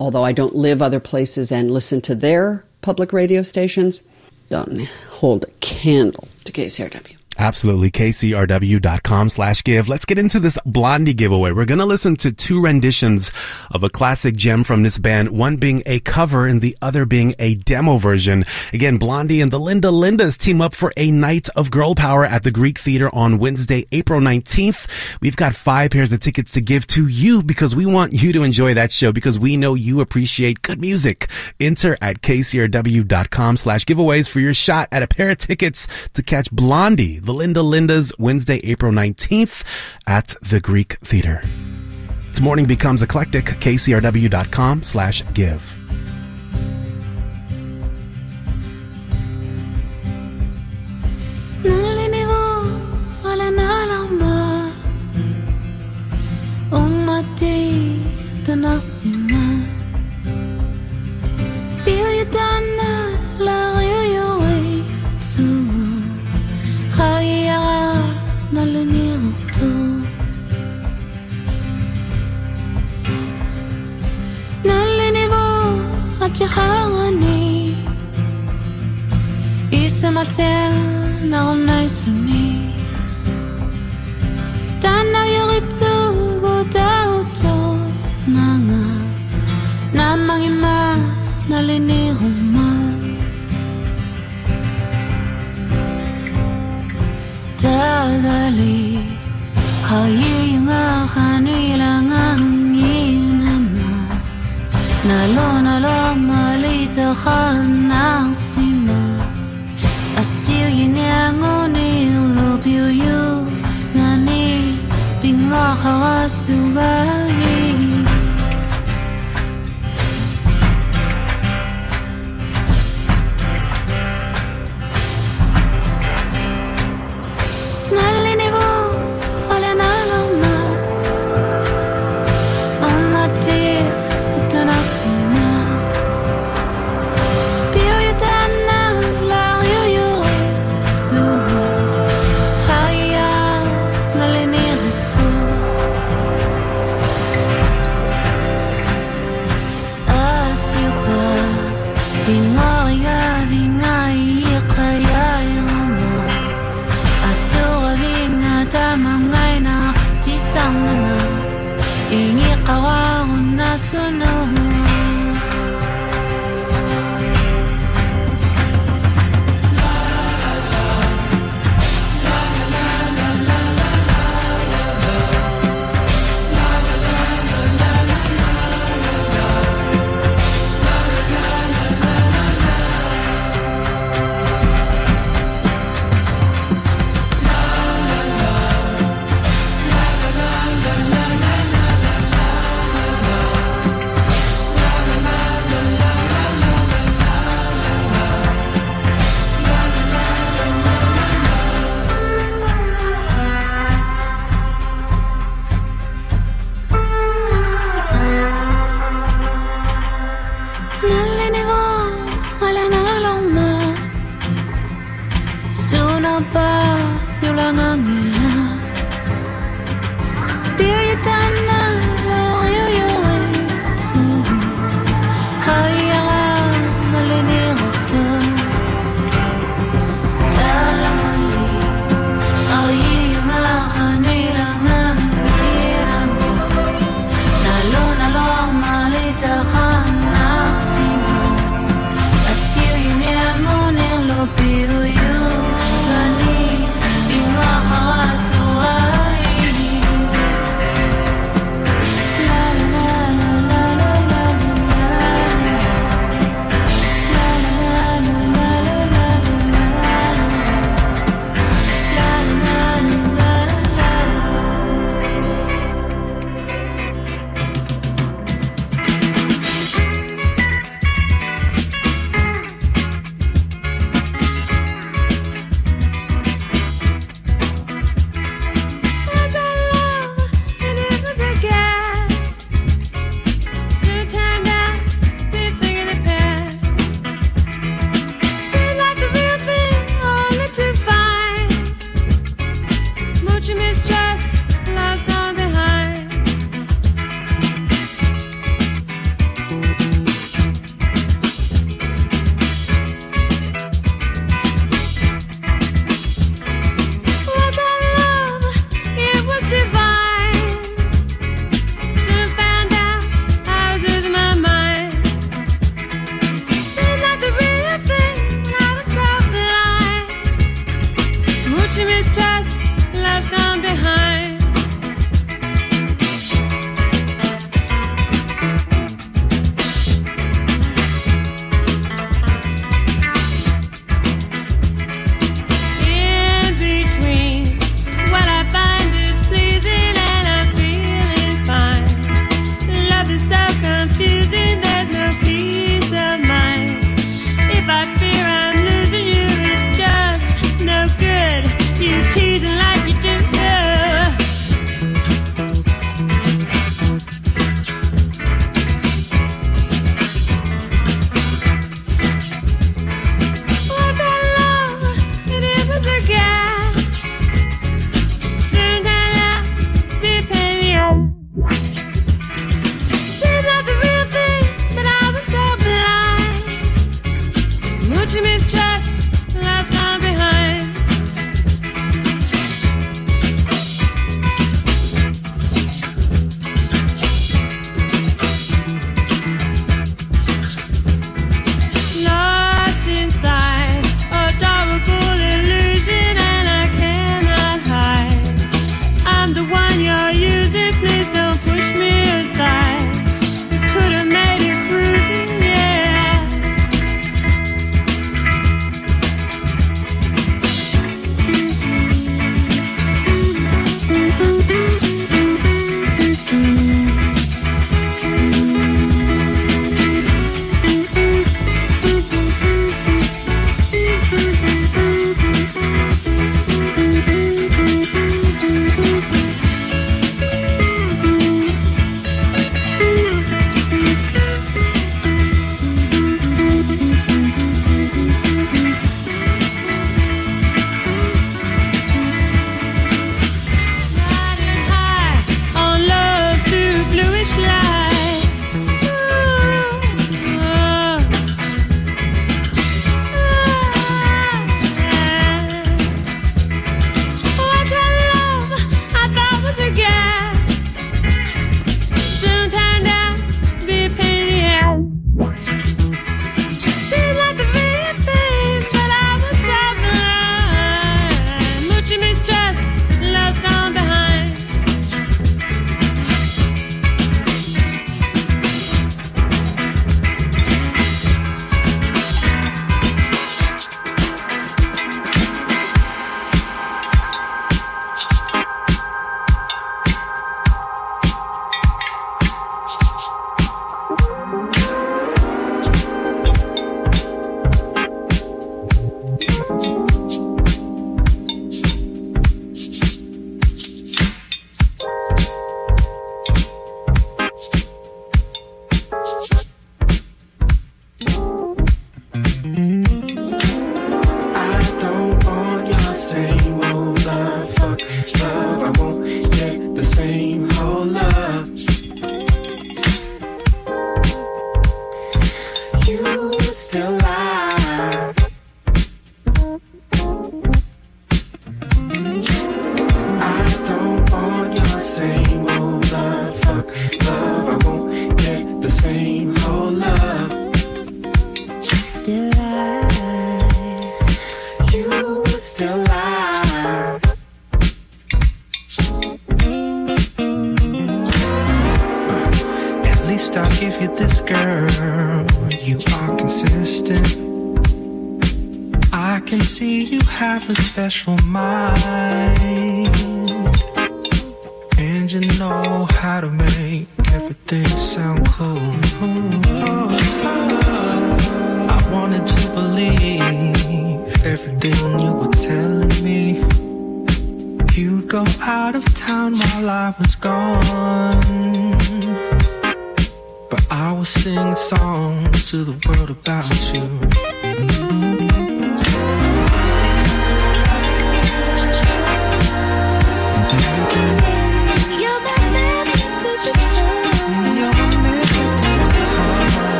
Although I don't live other places and listen to their public radio stations, don't hold a candle to KCRW. Absolutely. KCRW.com slash give. Let's get into this Blondie giveaway. We're going to listen to two renditions of a classic gem from this band, one being a cover and the other being a demo version. Again, Blondie and the Linda Lindas team up for a night of girl power at the Greek Theater on Wednesday, April 19th. We've got five pairs of tickets to give to you because we want you to enjoy that show because we know you appreciate good music. Enter at kcrw.com slash giveaways for your shot at a pair of tickets to catch Blondie, the Linda Lindas, Wednesday, April 19th at the Greek Theater. It's morning becomes eclectic. KCRW.com slash give. תיכרני יסמתר נרני סמי תנא יריצו בודה אותו ננה נמה גימה נליני רומה תדלי היי ngā khanu ila Nalo nalo malita khanasima Asir yinangoni lobyo yu Ngani binga khawasugari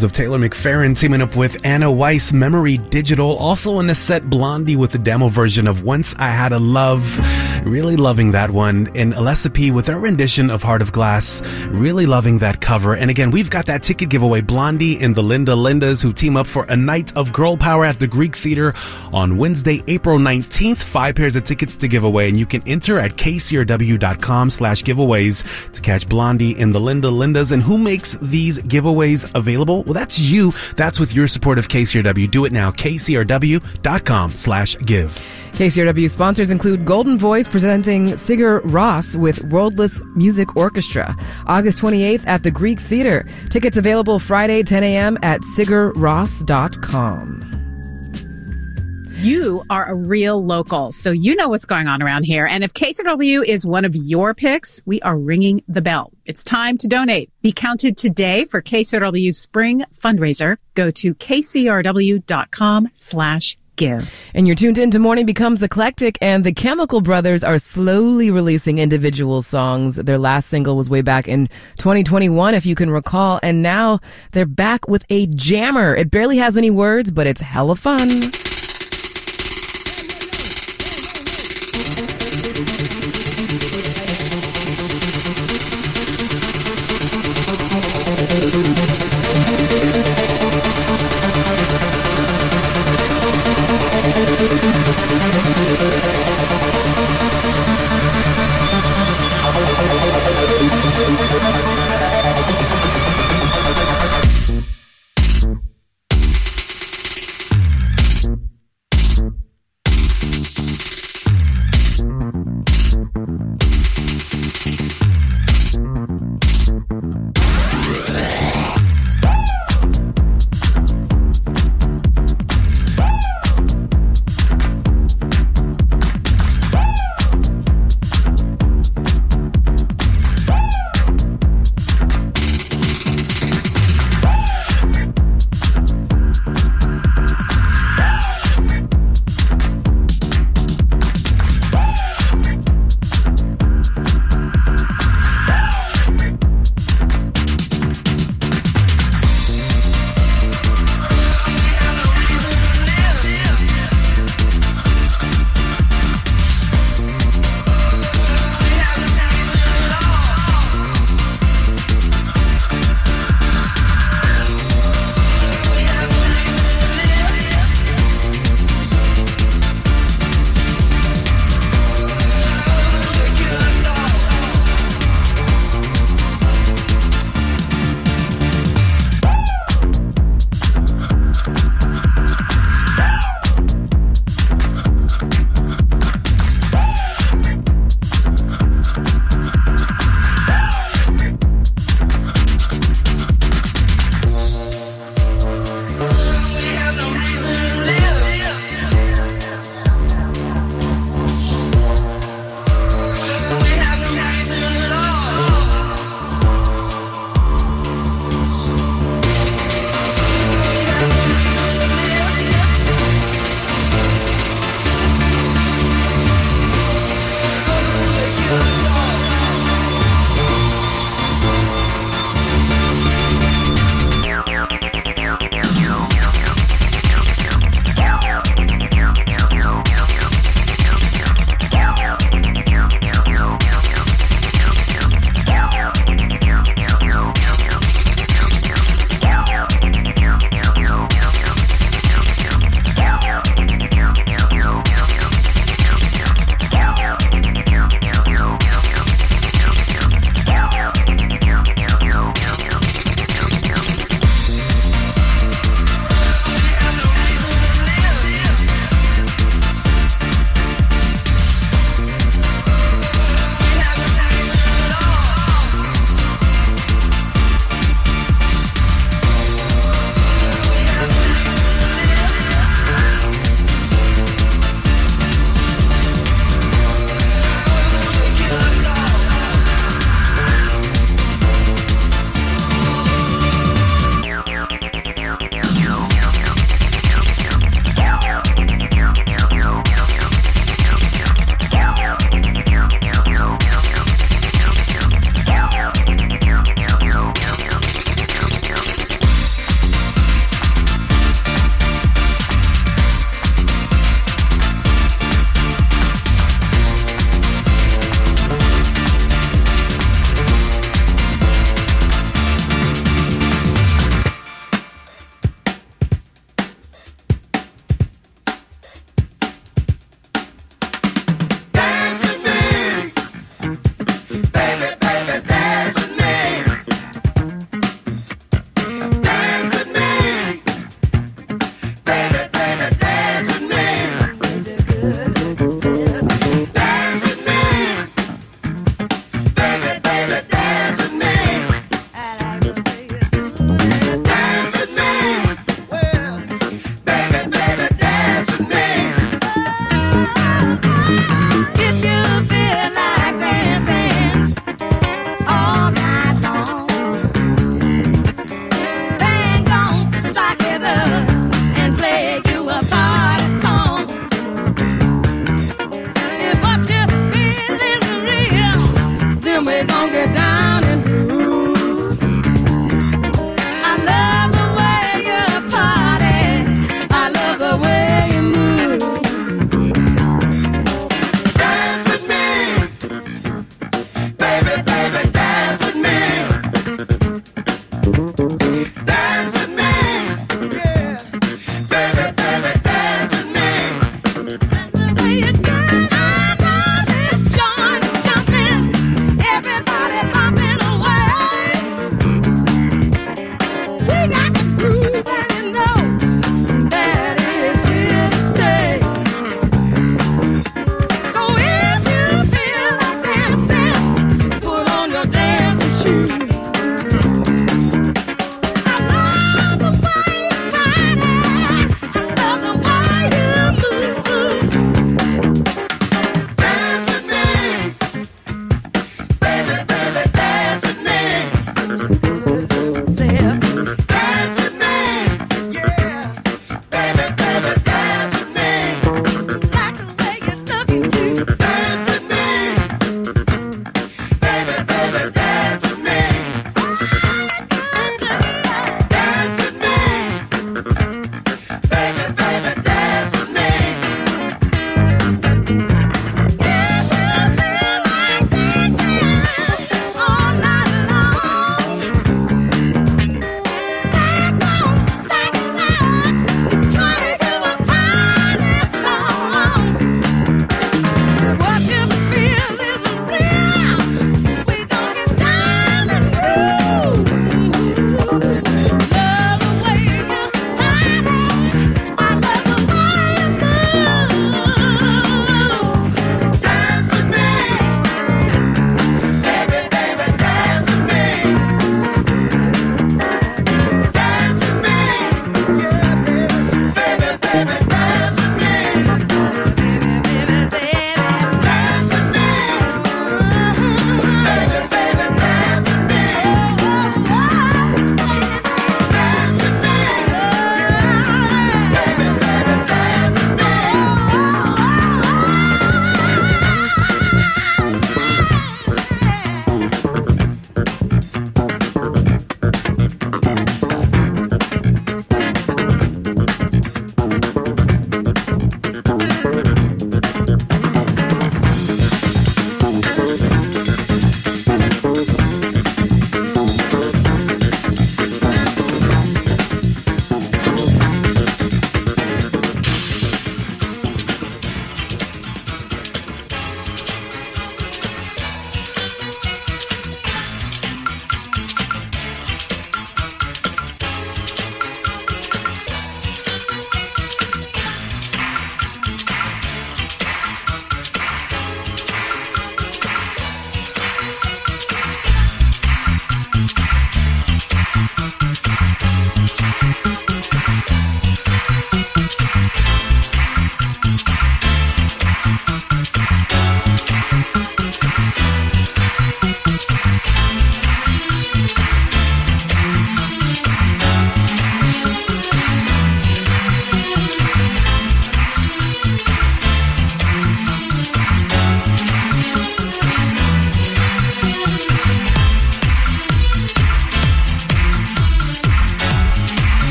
sounds of Taylor McFerrin teaming up with Anna Wise, Memory Digital. Also in the set, Blondie with the demo version of Once I Had a Love. Really loving that one. And Alessipi with her rendition of Heart of Glass. Really loving that cover. And again, we've got that ticket giveaway. Blondie and the Linda Lindas who team up for a night of girl power at the Greek Theater on Wednesday, April 19th. Five pairs of tickets to give away. And you can enter at kcrw.com slash giveaways to catch Blondie and the Linda Lindas. And who makes these giveaways available? Well, that's you. That's with your support of KCRW. Do it now. kcrw.com slash give. KCRW sponsors include Golden Voice presenting Sigur Rós with Wordless Music Orchestra, August 28th at the Greek Theater. Tickets available Friday, 10 a.m. at sigurross.com. You are a real local, so you know what's going on around here. And if KCRW is one of your picks, we are ringing the bell. It's time to donate. Be counted today for KCRW Spring Fundraiser. Go to kcrw.com slash give. And you're tuned in to Morning Becomes Eclectic, and the Chemical Brothers are slowly releasing individual songs. Their last single was way back in 2021, if you can recall, and now they're back with a jammer. It barely has any words, but it's hella fun.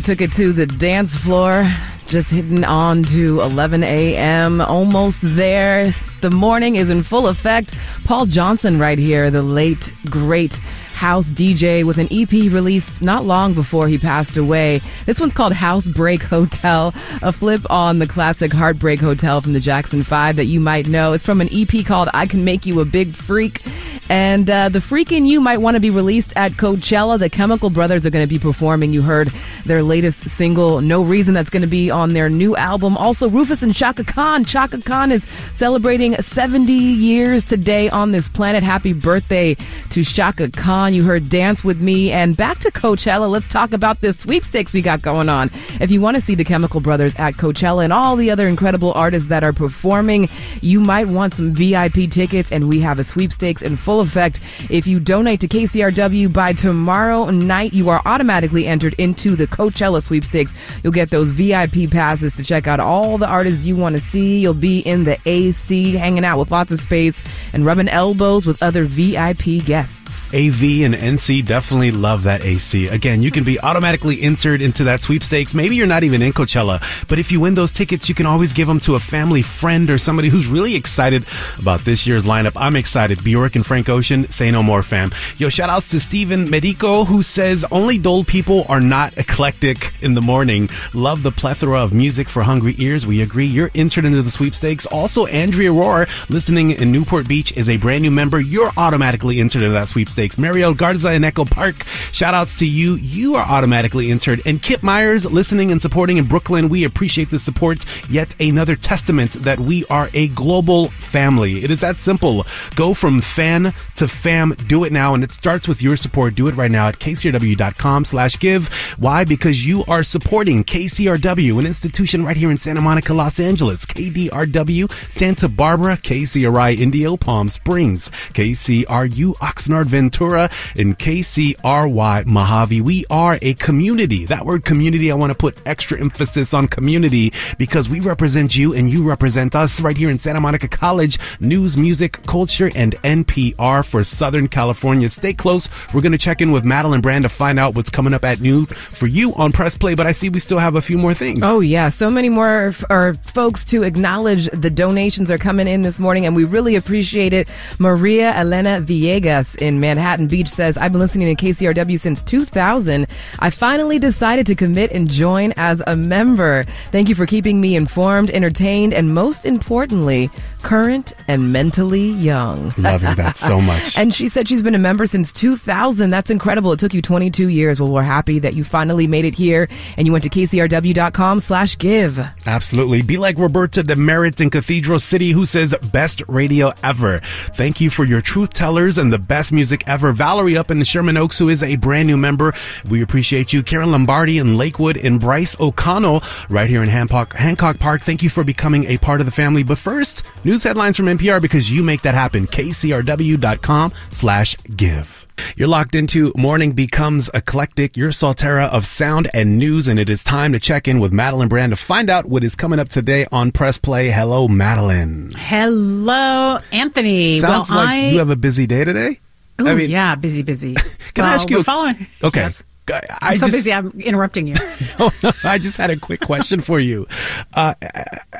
Took it to the dance floor. Just hitting on to 11 a.m. Almost there. The morning is in full effect. Paul Johnson, right here, the late, great house DJ with an EP released not long before he passed away. This one's called House Break Hotel, a flip on the classic Heartbreak Hotel from the Jackson 5 that you might know. It's from an EP called I Can Make You a Big Freak. And uh, the Freak in You might want to be released at Coachella. The Chemical Brothers are going to be performing. You heard their latest single, No Reason, that's going to be on their new album. Also, Rufus and Chaka Khan. Chaka Khan is celebrating 70 years today on this planet. Happy birthday to Chaka Khan. You heard Dance With Me. And back to Coachella. Let's talk about this sweepstakes we got going on. If you want to see the Chemical Brothers at Coachella and all the other incredible artists that are performing, you might want some VIP tickets, and we have a sweepstakes in full effect. If you donate to KCRW by tomorrow night, you are automatically entered into the Coachella sweepstakes. You'll get those VIP passes to check out all the artists you want to see. You'll be in the AC, hanging out with lots of space and rubbing elbows with other VIP guests. AV and NC definitely love that AC. Again, you can be automatically entered into that sweepstakes. Maybe you're not even in Coachella, but if you win those tickets, you can always give them to a family friend or somebody who's really excited about this year's lineup. I'm excited. Bjork and Frank Ocean, say no more, fam. Yo, shout outs to Steven Medico, who says only dull people are not eclectic in the morning. Love the plethora of music for hungry ears. We agree. You're entered into the sweepstakes. Also, Andrea Rohr, listening in Newport Beach, is a brand new member. You're automatically entered into that sweepstakes. Mariel Garza in Echo Park, shout outs to you. You are automatically entered. And Kip Myers, listening and supporting in Brooklyn. We appreciate the support. Yet another testament that we are a global family. It is that simple. Go from fan to fam. Do it now. And it starts with your support. Do it right now at kcrw.com slash give. Why? Because you are supporting KCRW, an institution right here in Santa Monica, Los Angeles. KDRW, Santa Barbara, KCRI, Indio, Palm Springs, KCRU, Oxnard, Ventura, and KCRY, Mojave. We are a community. That word community, I want to put extra emphasis on community because we represent you and you represent us right here in Santa Monica College. News, music, culture, and NPR for Southern California. Stay close. We're going to check in with Madeline Brand to find out what's coming up at noon for you on Press Play, but I see we still have a few more things. Oh yeah, so many more f- or folks to acknowledge the donations are coming in this morning, and we really appreciate it. Maria Elena Villegas in Manhattan Beach says, "I've been listening to KCRW since 2000. I finally decided to commit and join as a member. Thank you for keeping me informed, entertained, and most importantly, current and mentally young." Loving that so much. And she said she's been a member since 2000. That's incredible. It took you 22 years. Well, we're happy that you finally made it here and you went to kcrw.com slash give. Absolutely. Be like Roberta Demerit in Cathedral City who says best radio ever. Thank you for your truth tellers and the best music ever. Valerie up in the Sherman Oaks who is a brand new member. We appreciate you. Karen Lombardi in Lakewood and Bryce O'Connell right here in Hancock, Hancock Park. Thank you for becoming a part of the family. But first, news headlines from NPR because you make that happen. KCRW.com slash give. You're locked into Morning Becomes Eclectic, your Saltera of sound and news, and it is time to check in with Madeline Brand to find out what is coming up today on Press Play. Hello, Madeline. Hello, Anthony. Sounds well, like I, you have a busy day today. Ooh, I mean- yeah, busy, busy. Can I ask you we're a- following? Okay. Yes. I I'm so just- busy. I'm interrupting you. I just had a quick question for you. Uh,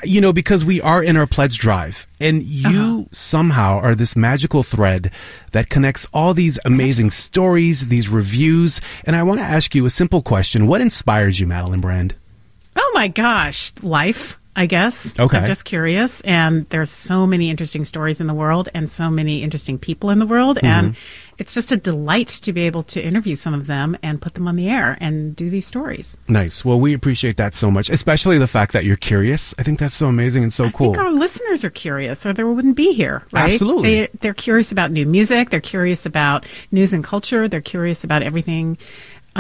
you know, because we are in our pledge drive, and you somehow are this magical thread that connects all these amazing stories, these reviews. And I want to ask you a simple question What inspires you, Madeline Brand? Oh my gosh, life. I guess. Okay. I'm just curious, and there's so many interesting stories in the world, and so many interesting people in the world, mm-hmm. and it's just a delight to be able to interview some of them and put them on the air and do these stories. Nice. Well, we appreciate that so much, especially the fact that you're curious. I think that's so amazing and so I cool. think our listeners are curious, or they wouldn't be here, right? Absolutely. They, they're curious about new music. They're curious about news and culture. They're curious about everything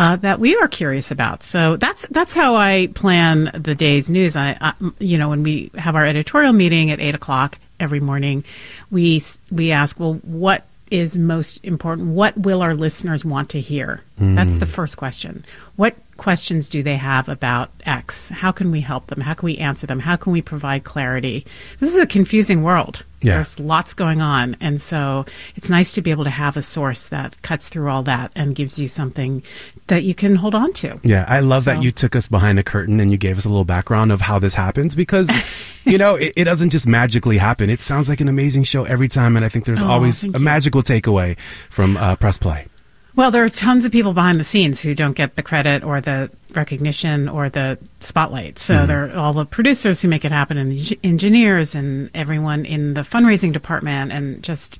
uh, that we are curious about. So that's that's how I plan the day's news. I, I, you know, when we have our editorial meeting at eight o'clock every morning, we we ask, well, what is most important? What will our listeners want to hear? That's the first question. What questions do they have about X? How can we help them? How can we answer them? How can we provide clarity? This is a confusing world. Yeah. There's lots going on. And so it's nice to be able to have a source that cuts through all that and gives you something that you can hold on to. Yeah, I love So- that you took us behind the curtain and you gave us a little background of how this happens because, you know, it, it doesn't just magically happen. It sounds like an amazing show every time, and I think there's Oh, always a you. magical takeaway from uh, Press Play. Well, there are tons of people behind the scenes who don't get the credit or the recognition or the spotlight. So Mhm. there are all the producers who make it happen, and engineers, and everyone in the fundraising department, and just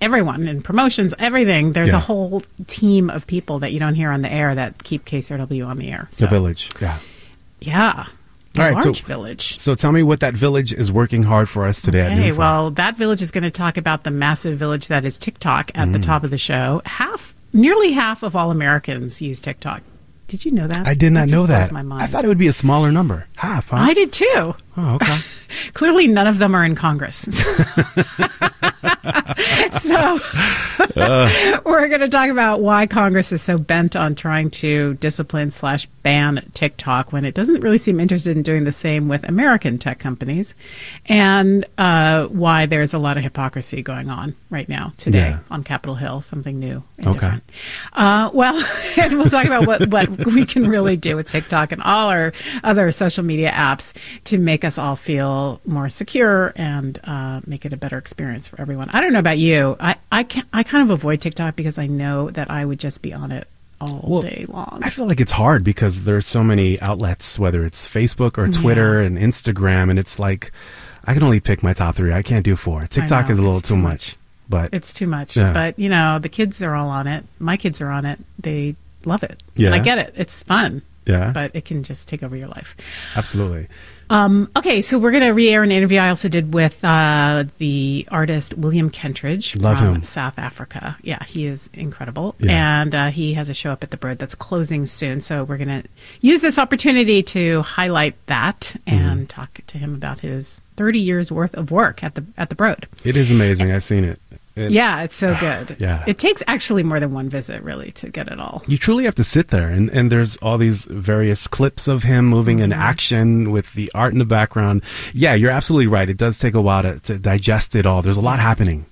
everyone in promotions, everything. There's Yeah. a whole team of people that you don't hear on the air that keep KCRW on the air. The So, village. Yeah. yeah. All right, large so- village. So tell me what that village is working hard for us today. Okay, well, that village is going to talk about the massive village that is TikTok at the Mm. top of the show. Half, nearly half of all Americans use TikTok. Did you know that? I did not know that. My mind. I thought it would be a smaller number. Half, huh? I did too. Oh, okay. Clearly, none of them are in Congress. so, we're going to talk about why Congress is so bent on trying to discipline slash ban TikTok when it doesn't really seem interested in doing the same with American tech companies, and uh, why there's a lot of hypocrisy going on right now today Yeah. on Capitol Hill. Something new. and Okay. different. Uh, well, and we'll talk about what, what we can really do with TikTok and all our other social media apps to make us all feel more secure and uh, make it a better experience for everyone. I don't know about you. I, I, can, I kind of avoid TikTok because I know that I would just be on it all day long. I feel like it's hard because there's so many outlets, whether it's Facebook or Yeah. Twitter and Instagram, and it's like I can only pick my top three. I can't do four. TikTok know, is a little too too much. But It's too much. Yeah. But, you know, the kids are all on it. My kids are on it. They love it. Yeah. And I get it. It's fun. Yeah. But it can just take over your life. absolutely. Um, okay, so we're going to re-air an interview I also did with uh, the artist William Kentridge Love from him. South Africa. Yeah, he is incredible, Yeah. and uh, he has a show up at the Broad that's closing soon. So we're going to use this opportunity to highlight that Mm-hmm. and talk to him about his 30 years worth of work at the at the Broad. It is amazing. I've seen it. It- yeah, it's so good. Yeah. it takes actually more than one visit really to get it all. You truly have to sit there, and, and there's all these various clips of him moving in Mm-hmm. action with the art in the background. Yeah, you're absolutely right. It does take a while to, to digest it all. There's a lot happening.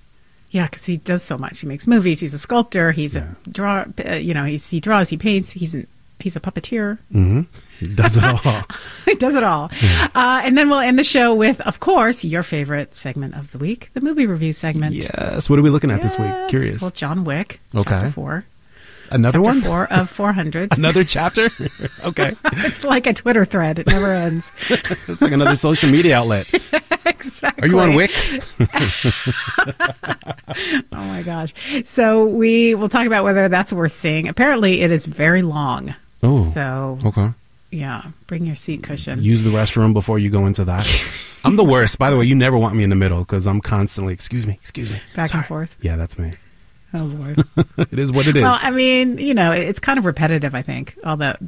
Yeah, because he does so much. He makes movies. He's a sculptor. He's a draw. Uh, you know, he's, he draws. He paints. He's an, he's a puppeteer. hmm He does it all. he does it all. Uh, and then we'll end the show with, of course, your favorite segment of the week, the movie review segment. yes. What are we looking at this week? Curious. Well, John Wick. Okay. Four. Another chapter one? Four of four hundred. Another chapter? okay. it's like a Twitter thread. It never ends. It's like another social media outlet. exactly. Are you on Wick? oh my gosh. So we will talk about whether that's worth seeing. Apparently, it is very long. Oh. So Okay. yeah, bring your seat cushion. Use the restroom before you go into that. I'm the worst. By the way, you never want me in the middle because I'm constantly, excuse me, excuse me. Back Sorry. and forth. Yeah, that's me. Oh Lord. it is what it is. Well, I mean, you know, it's kind of repetitive. I think all that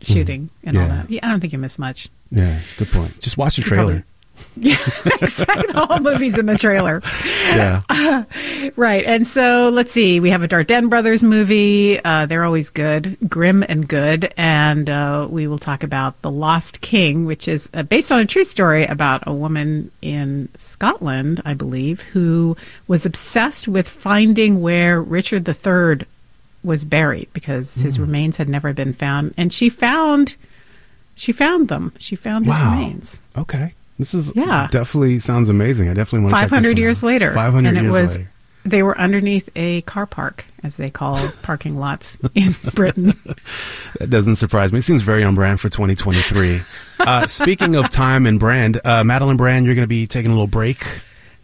shooting and all Mm. That. Yeah, I don't think you miss much. yeah, good point. Just watch the trailer. Yeah, exactly. The whole movie's in the trailer. Yeah. right. And so let's see. We have a Dardenne Brothers movie. Uh, they're always good, grim and good. And uh, we will talk about The Lost King, which is uh, based on a true story about a woman in Scotland, I believe, who was obsessed with finding where Richard III was buried because his remains had never been found. And she found. She found them. She found his Wow. remains. Okay. This is Yeah. definitely sounds amazing. I definitely want to check Five hundred years out. later, 500 and it years was later. they were underneath a car park, as they call parking lots in Britain. That doesn't surprise me. It seems very on brand for 2023. uh, speaking of time and brand, uh, Madeline Brand, you're going to be taking a little break.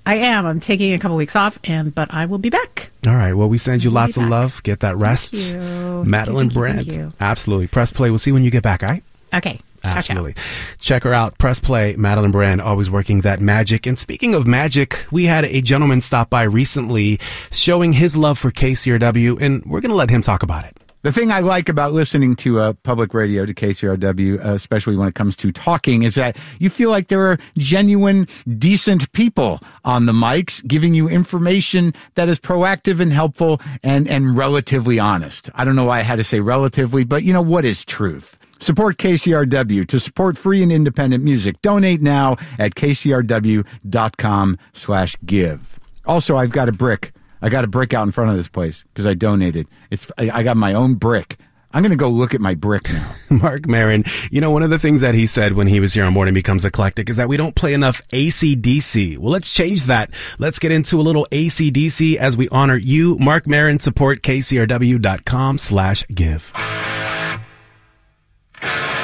I am. I'm taking a couple weeks off, and but I will be back. All right. Well, we send you We'll lots of love. Get that rest. you. Madeline Thank you, Brand. thank you. Absolutely. Press play. We'll see when you get back, all right? Okay. Ciao, ciao. Absolutely. Check her out. Press play. Madeline Brand, always working that magic. And speaking of magic, we had a gentleman stop by recently showing his love for KCRW, and we're going to let him talk about it. The thing I like about listening to uh, public radio, to KCRW, uh, especially when it comes to talking, is that you feel like there are genuine, decent people on the mics giving you information that is proactive and helpful and, and relatively honest. I don't know why I had to say relatively, but you know, what is truth? Support KCRW to support free and independent music. Donate now at kcrw.com slash give. Also, I've got a brick. I got a brick out in front of this place because I donated. It's I, got my own brick. I'm going to go look at my brick now. Marc Maron, you know, one of the things that he said when he was here on Morning Becomes Eclectic is that we don't play enough ACDC. Well, let's change that. Let's get into a little ACDC as we honor you. Marc Maron, support kcrw.com slash give you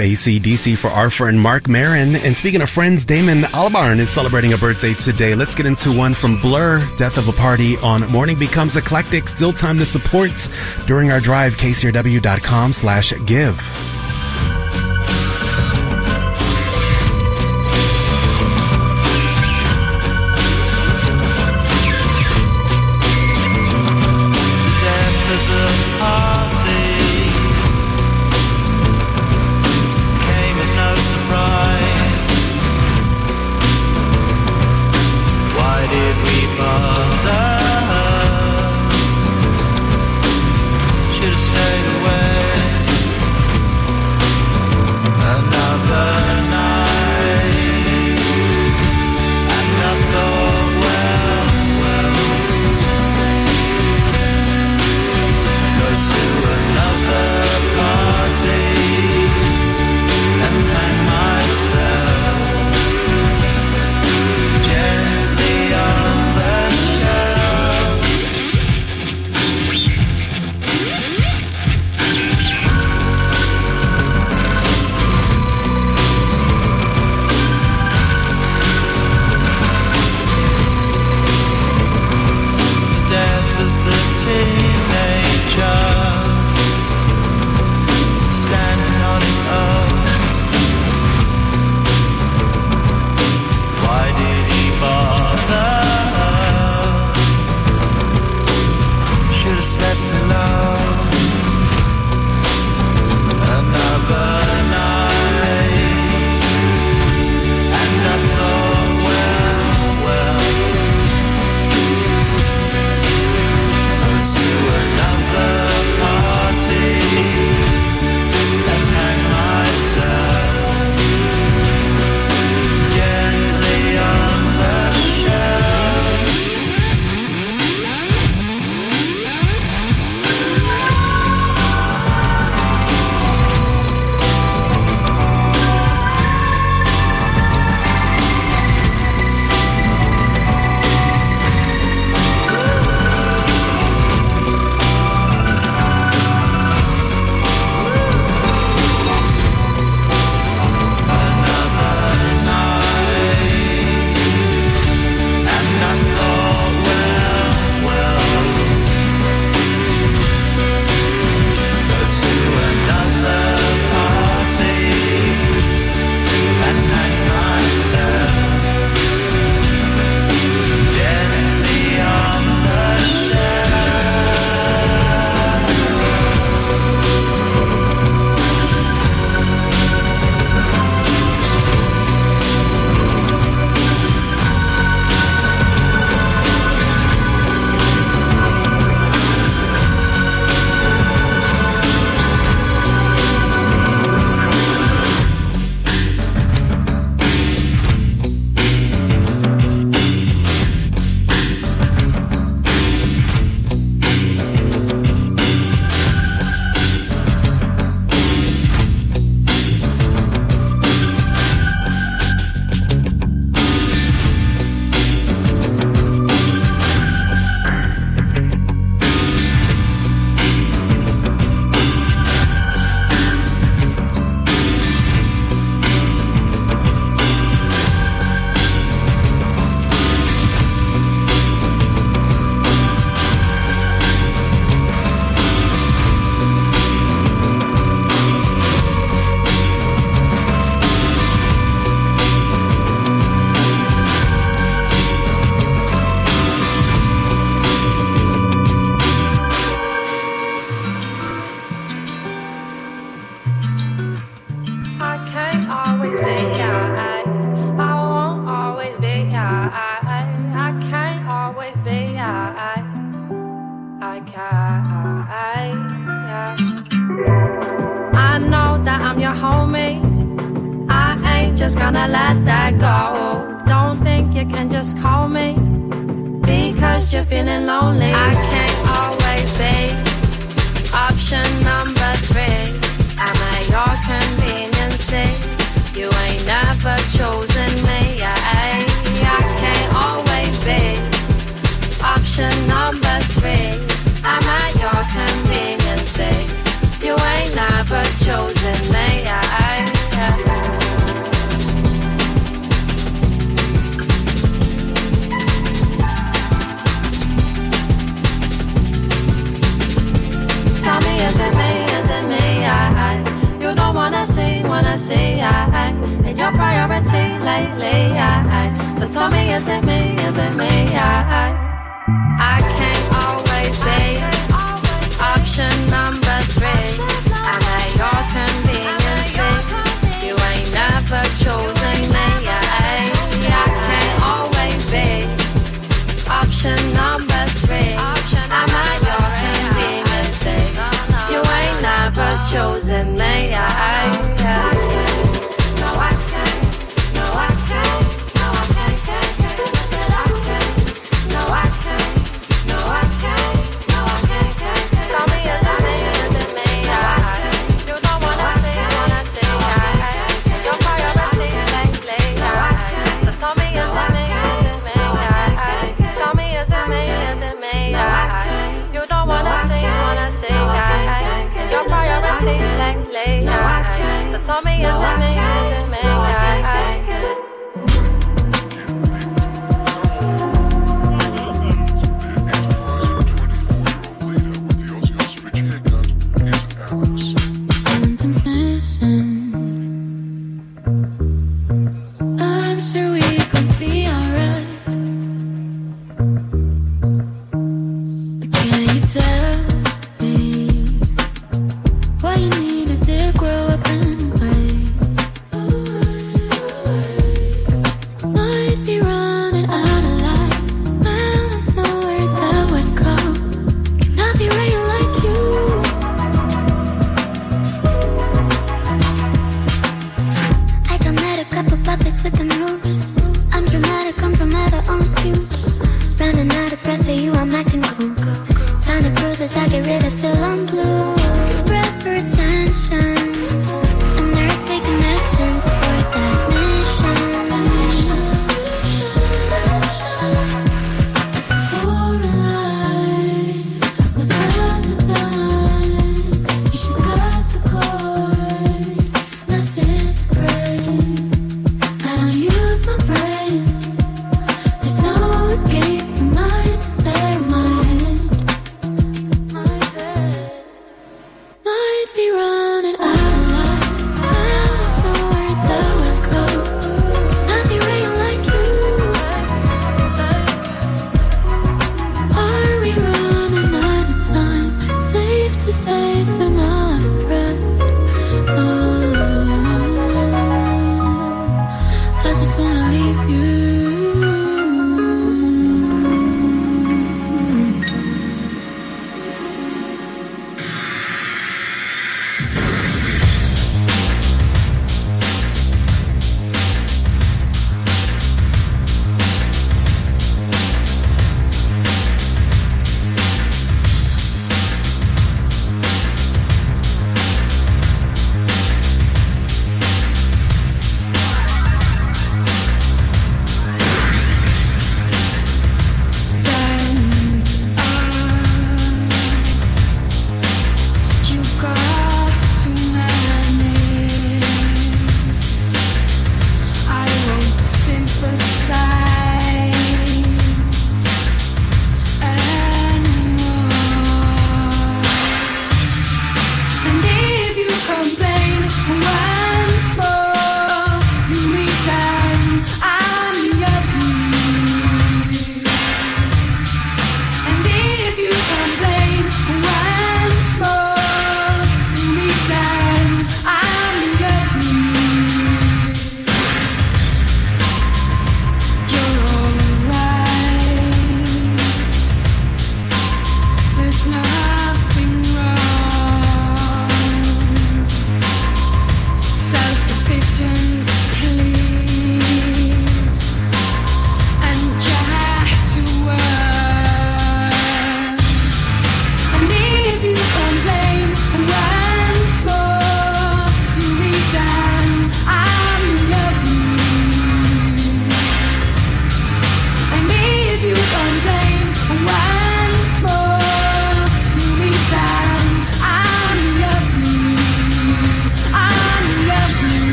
ACDC for our friend Marc Maron. And speaking of friends, Damon Albarn is celebrating a birthday today. Let's get into one from Blur, Death of a Party on Morning Becomes Eclectic. Still time to support during our drive, kcrw.com slash give.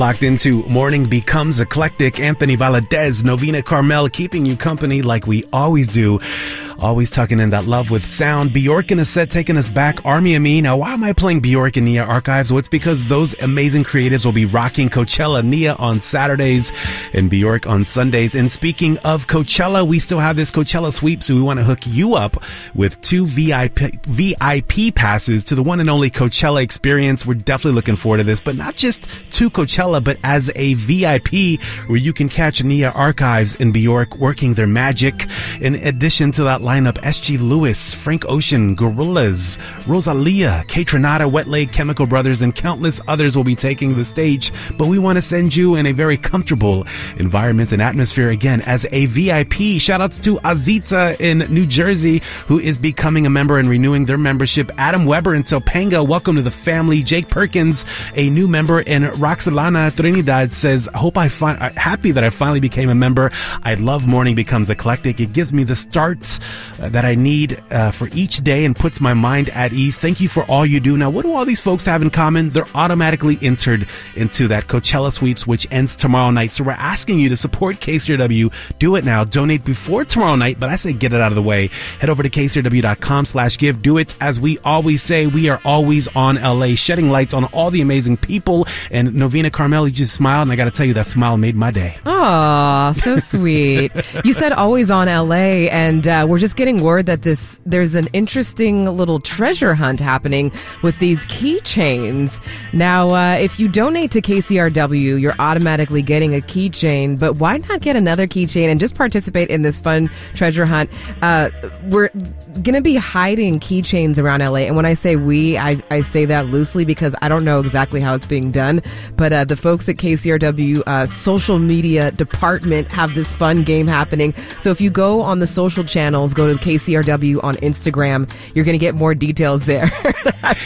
Locked into Morning Becomes Eclectic. Anthony Valadez, Novena Carmel, keeping you company like we always do. Always tucking in that love with sound. Bjork in a set taking us back. Army of Me. Now, why am I playing Bjork and Nia Archives? Well, it's because those amazing creatives will be rocking Coachella. Nia on Saturdays and Bjork on Sundays. And speaking of Coachella, we still have this Coachella sweep, so we want to hook you up with two VIP, VIP passes to the one and only Coachella experience. We're definitely looking forward to this, but not just to Coachella, but as a VIP where you can catch Nia Archives in Bjork working their magic. In addition to that lineup, SG Lewis, Frank Ocean, Gorillaz, Rosalia, Kaytranada, Wet Leg, Chemical Brothers, and countless others will be taking the stage. But we want to send you in a very comfortable environment and atmosphere again as a VIP. Shout outs to Azita in New Jersey, who is becoming a member and renewing their membership. Adam Weber in Topanga, welcome to the family. Jake Perkins, a new member, and Roxalana Trinidad says, "Hope I find happy that I finally became a member. I love morning becomes eclectic. It gives me the start uh, that I need uh, for each day and puts my mind at ease. Thank you for all you do. Now, what do all these folks have in common? They're automatically entered into that Coachella sweeps, which ends tomorrow night. So we're asking you to support KCRW. Do it now. Donate before tomorrow night, but I say get it out of the way. Head over to kcrw.com slash give. Do it. As we always say, we are always on LA, shedding lights on all the amazing people. And Novena Carmel, you just smiled, and I got to tell you, that smile made my day. Aw, so sweet. you said always on LA, and uh, we're just getting word that this there's an interesting little treasure hunt happening with these keychains. Now, uh, if you donate to KCRW, you're automatically getting a keychain, but why not get another keychain and just participate in this fun treasure hunt? Uh, we're going to be hiding keychains around LA, and when I say we, I, I say that loosely because I don't know exactly how it's being done, but uh, the folks at KCRW uh, social media department have this fun game happening. So if you go on the social channels, go to KCRW on Instagram, you're going to get more details there.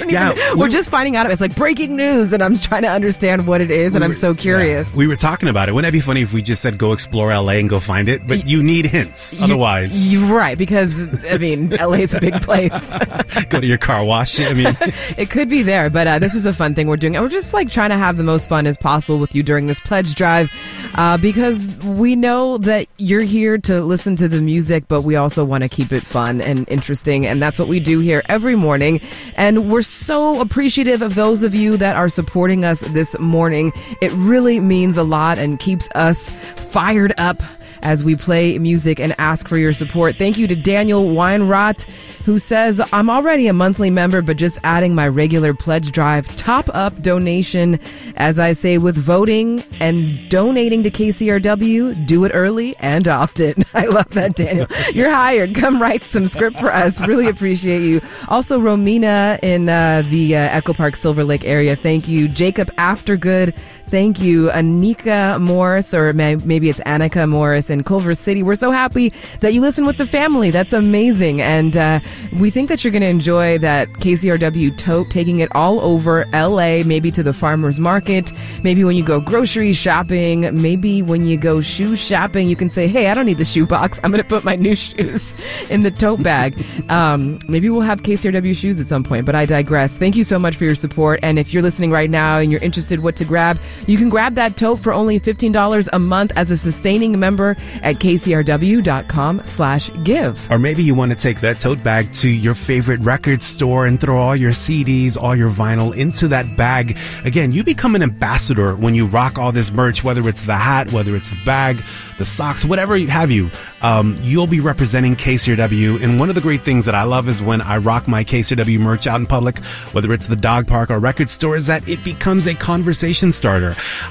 Yeah, even- we- we're just finding out. It's like breaking news, and I'm trying to understand what it is, and We I'm so curious. We were talking about it. Wouldn't that be funny if we just said go explore LA and go find it? But you need hints. Otherwise, You're right, because, I mean, LA's a big place. go to your car wash. I mean, it could be there, but uh, this is a fun thing we're doing. And we're just like trying to have the most fun as possible with you during this pledge drive uh, because we know that you're here to listen to the music, but we also want to keep it fun and interesting. And that's what we do here every morning. And we're so appreciative of those of you that are supporting us this morning. It really means a lot and keeps us fired up as we play music and ask for your support. Thank you to Daniel Weinrot, who says, I'm already a monthly member, but just adding my regular pledge drive top up donation. As I say, with voting and donating to KCRW, do it early and often. I love that, Daniel. You're hired. Come write some script for us. Really appreciate you. Also, Romina in uh, the uh, Echo Park Silver Lake area. Thank you. Jacob Aftergood. Thank you. Anika Morris, or may- maybe it's Annika Morris in Culver City. We're so happy that you listen with the family. That's amazing. And uh, we think that you're going to enjoy that KCRW tote, taking it all over LA, maybe to the farmer's market, maybe when you go grocery shopping, maybe when you go shoe shopping, you can say, hey, I don't need the shoe box. I'm going to put my new shoes in the tote bag. Um, maybe we'll have KCRW shoes at some point, but I digress. Thank you so much for your support. And if you're listening right now and you're interested what to grab, you can grab that tote for only $15 a month as a sustaining member at kcrw.com slash give. Or maybe you want to take that tote bag to your favorite record store and throw all your CDs, all your vinyl into that bag. Again, you become an ambassador when you rock all this merch, whether it's the hat, whether it's the bag, the socks, whatever you have you. Um, you'll be representing KCRW. And one of the great things that I love is when I rock my KCRW merch out in public, whether it's the dog park or record store, is that it becomes a conversation starter.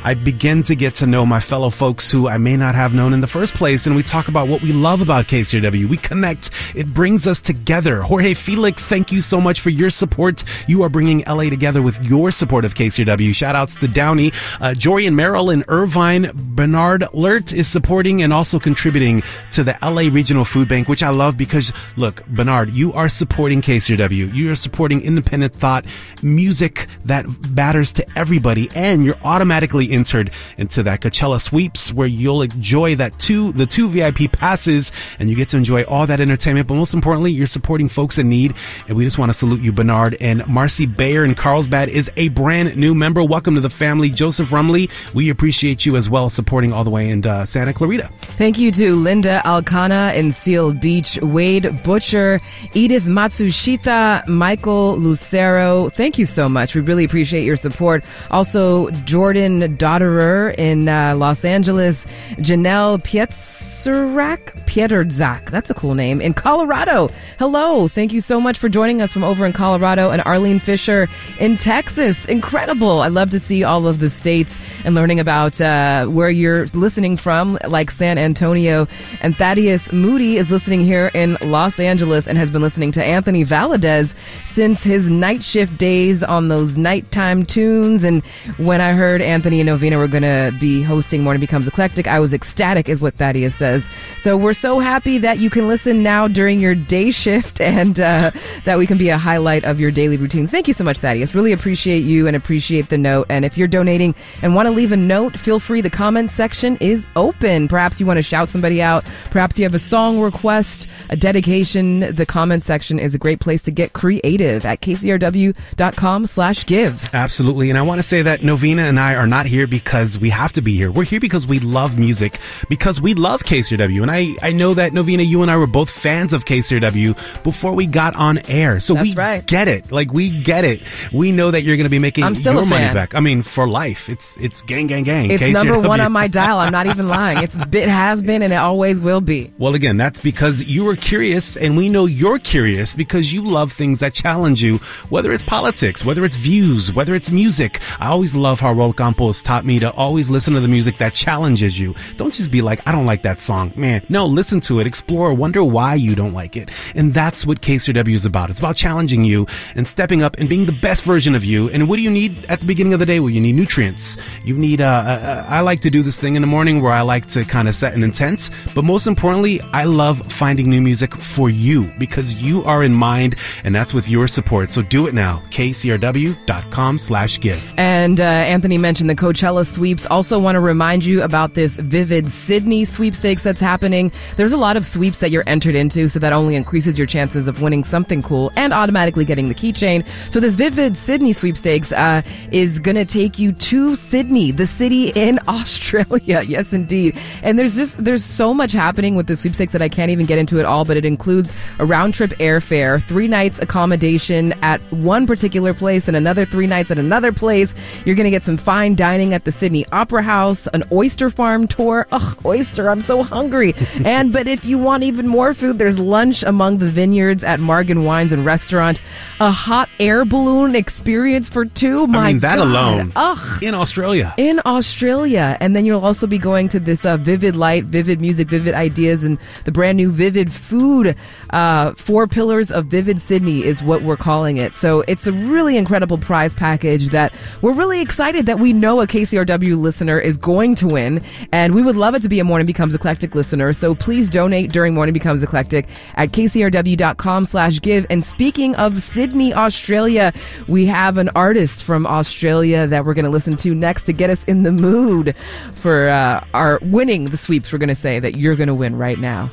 I begin to get to know my fellow folks who I may not have known in the first place. And we talk about what we love about KCRW. We connect. It brings us together. Jorge Felix, thank you so much for your support. You are bringing LA together with your support of KCRW. Shout outs to Downey, uh, and Merrill in Irvine. Bernard Lert is supporting and also contributing to the LA Regional Food Bank, which I love because look, Bernard, you are supporting KCRW. You are supporting independent thought, music that matters to everybody, and you're automatically entered into that Coachella sweeps where you'll enjoy that two, the two VIP passes, and you get to enjoy all that entertainment. But most importantly, you're supporting folks in need, and we just want to salute you, Bernard. And Marcy Bayer in Carlsbad is a brand new member. Welcome to the family, Joseph Rumley. We appreciate you as well, supporting all the way in uh, Santa Clarita. Thank you to Linda Alcana in Seal Beach, Wade Butcher, Edith Matsushita, Michael Lucero. Thank you so much. We really appreciate your support. Also, Jordan Dotterer in uh, Los Angeles, Janelle Pietrzak, Pietrzak, that's a cool name, in Colorado. Hello. Thank you so much for joining us from over in Colorado, and Arlene Fisher in Texas. Incredible. I love to see all of the states and learning about uh, where you're listening from, like San Antonio. And Thaddeus Moody is listening here in Los Angeles and has been listening to Anthony Valadez since his night shift days on those nighttime tunes. And when I heard Anthony and Novena were going to be hosting Morning Becomes Eclectic, I was ecstatic, is what Thaddeus says. So we're so happy that you can listen now during your day shift and uh, that we can be a highlight of your daily routines. Thank you so much, Thaddeus. Really appreciate you and appreciate the note. And if you're donating and want to leave a note, feel free. The comment section is open. Perhaps you want to shout somebody out. Perhaps you have a song request, a dedication. The comment section is a great place to get creative at kcrw.com slash give. Absolutely. And I want to say that Novena and I are not here because we have to be here. We're here because we love music, because we love KCRW. And I, I know that Novena, you and I were both fans of KCRW before we got on air. So That's we right. get it. Like we get it. We know that you're going to be making I'm still your money back. I mean, for life. It's, it's gang, gang, gang. It's KCRW. number one on my dial. I'm not even lying. It's it has been and it always will be. Well, again, that's because you were curious, and we know you're curious because you love things that challenge you, whether it's politics, whether it's views, whether it's music. I always love how Raul Campos taught me to always listen to the music that challenges you. Don't just be like, I don't like that song. Man, no, listen to it, explore, wonder why you don't like it. And that's what KCRW is about. It's about challenging you and stepping up and being the best version of you. And what do you need at the beginning of the day? Well, you need nutrients. You need, uh, uh, I like to do this thing in the morning where I like to kind of set an intent. But most importantly, I love finding new music for you because you are in mind and that's with your support. So do it now. kcrw.com slash give. And uh, Anthony mentioned the Coachella sweeps. Also, want to remind you about this Vivid Sydney sweepstakes that's happening. There's a lot of sweeps that you're entered into, so that only increases your chances of winning something cool and automatically getting the keychain. So this Vivid Sydney sweepstakes uh, is going to take you to Sydney, the city in Australia. yes, indeed. And there's just there's so much happening with the sweepstakes that I can't even get into it all. But it includes a round trip airfare, three nights accommodation at one particular place, and another three nights at another place. You're going to get some fine dining at the Sydney Opera House, an oyster farm tour. Ugh, oyster! I'm so hungry. and but if you want even more food, there's lunch among the vineyards at Margan Wines and Restaurant, a hot air balloon experience for two. My I mean, that God. alone. Ugh In Australia. in Australia. And then you'll also be going to this uh, Vivid Light, Vivid Music, Vivid Ideas, and the brand new Vivid Food. Uh, Four Pillars of Vivid Sydney is what we're calling it. So it's a really incredible prize package that we're really excited that we know a KCRW listener is going to win. And we would love it to be a Morning Becomes Eclectic listener. So please donate during Morning Becomes Eclectic at kcrw.com slash give. And speaking of Sydney, Australia, we have an artist from Australia that we're going to listen to next to get us in the mood for uh, our winning the sweeps. We're going to say that you're going to win right now.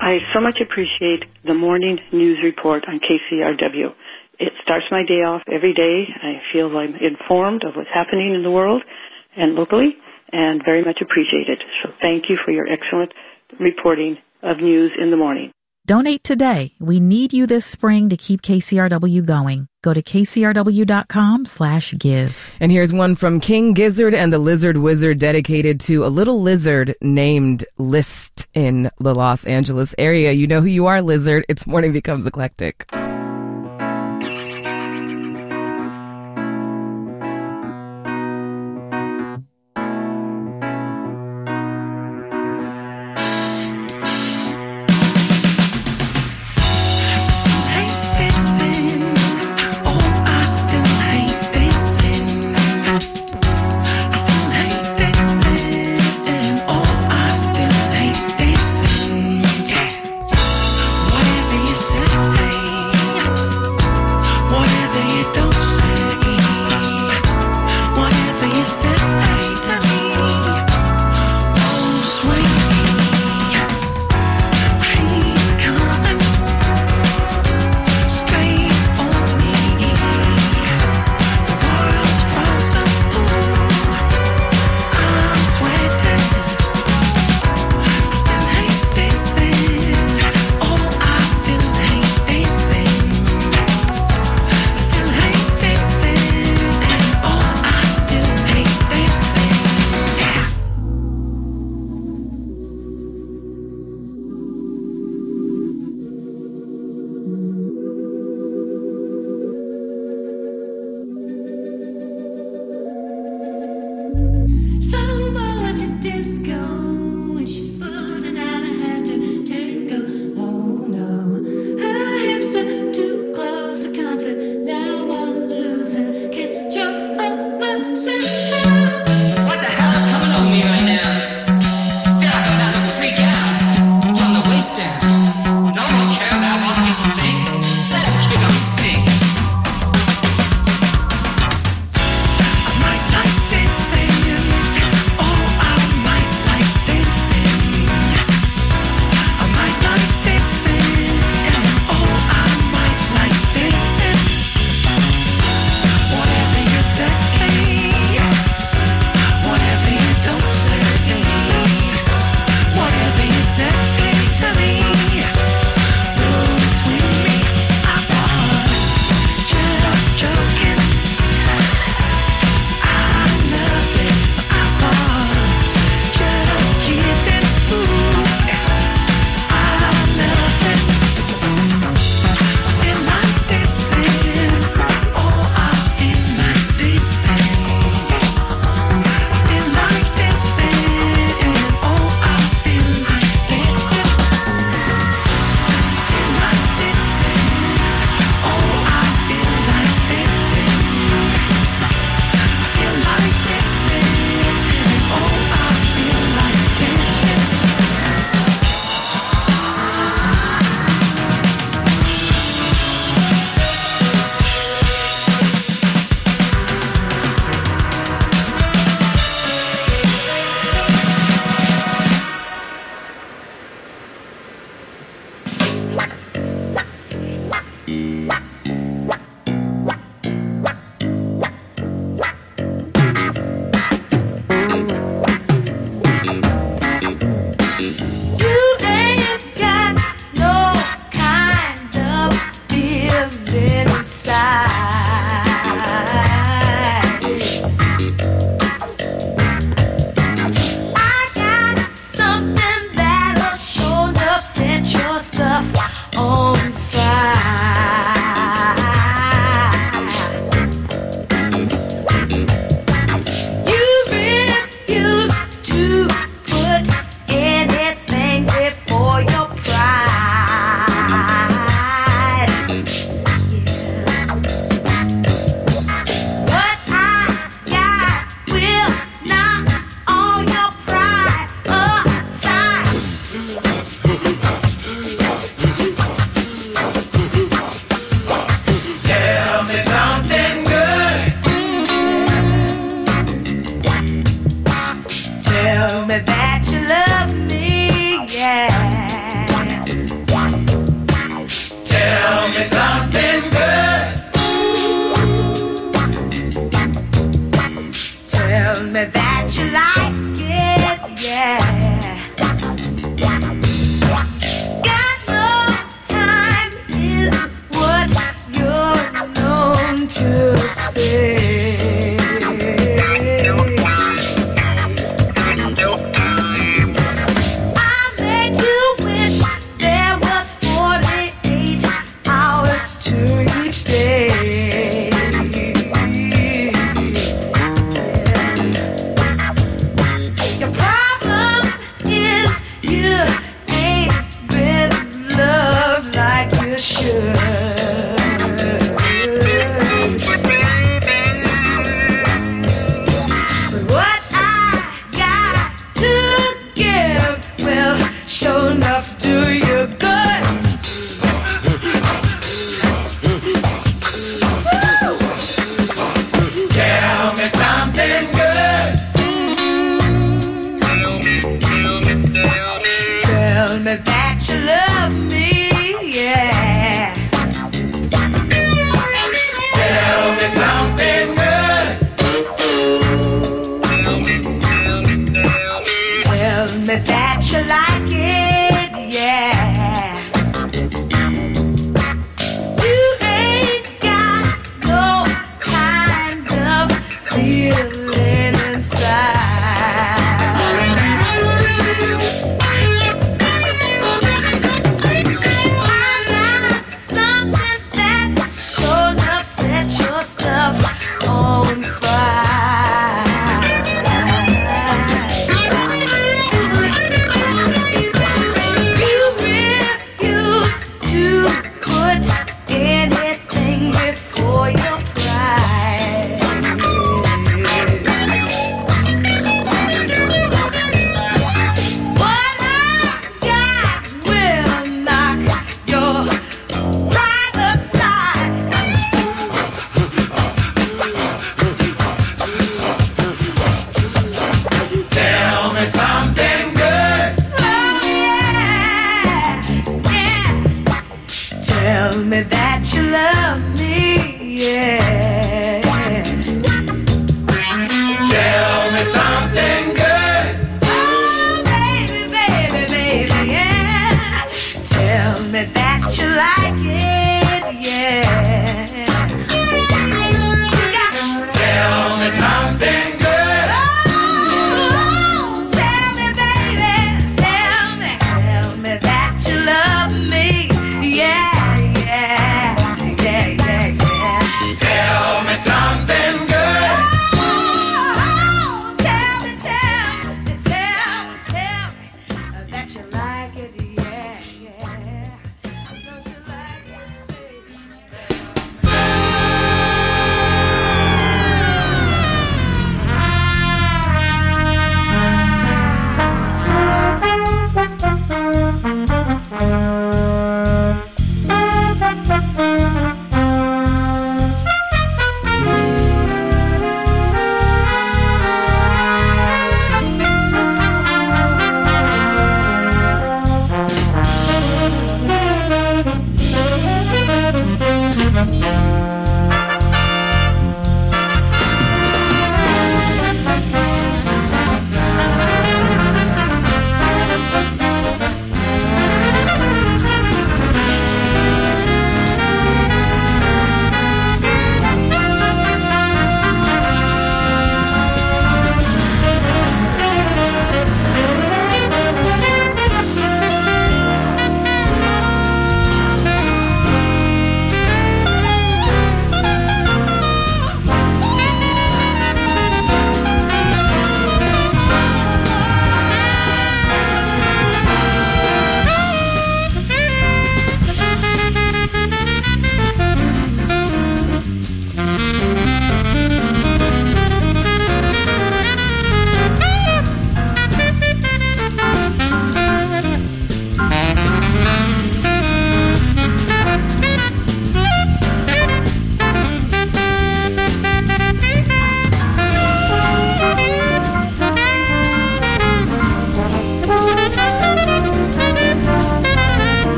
I so much appreciate the morning news report on KCRW. It starts my day off every day. I feel I'm informed of what's happening in the world and locally and very much appreciate it. So thank you for your excellent reporting of news in the morning. Donate today. We need you this spring to keep KCRW going. Go to kcrw.com slash give. And here's one from King Gizzard and the Lizard Wizard dedicated to a little lizard named List in the Los Angeles area. You know who you are, Lizard. It's Morning Becomes Eclectic.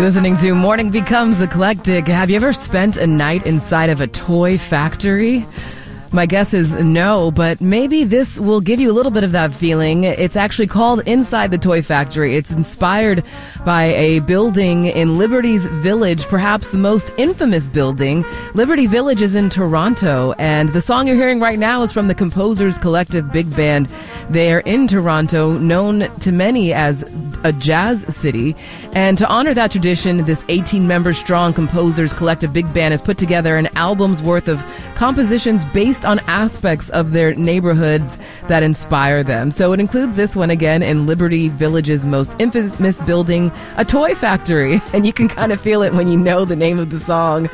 You're listening to Morning Becomes Eclectic. Have you ever spent a night inside of a toy factory? My guess is no, but maybe this will give you a little bit of that feeling. It's actually called Inside the Toy Factory. It's inspired by a building in Liberty's Village, perhaps the most infamous building. Liberty Village is in Toronto, and the song you're hearing right now is from the Composers Collective Big Band. They are in Toronto, known to many as a jazz city. And to honor that tradition, this 18 member strong Composers Collective Big Band has put together an album's worth of compositions based on aspects of their neighborhoods that inspire them. So it includes this one again in Liberty Village's most infamous building, a toy factory. And you can kind of feel it when you know the name of the song.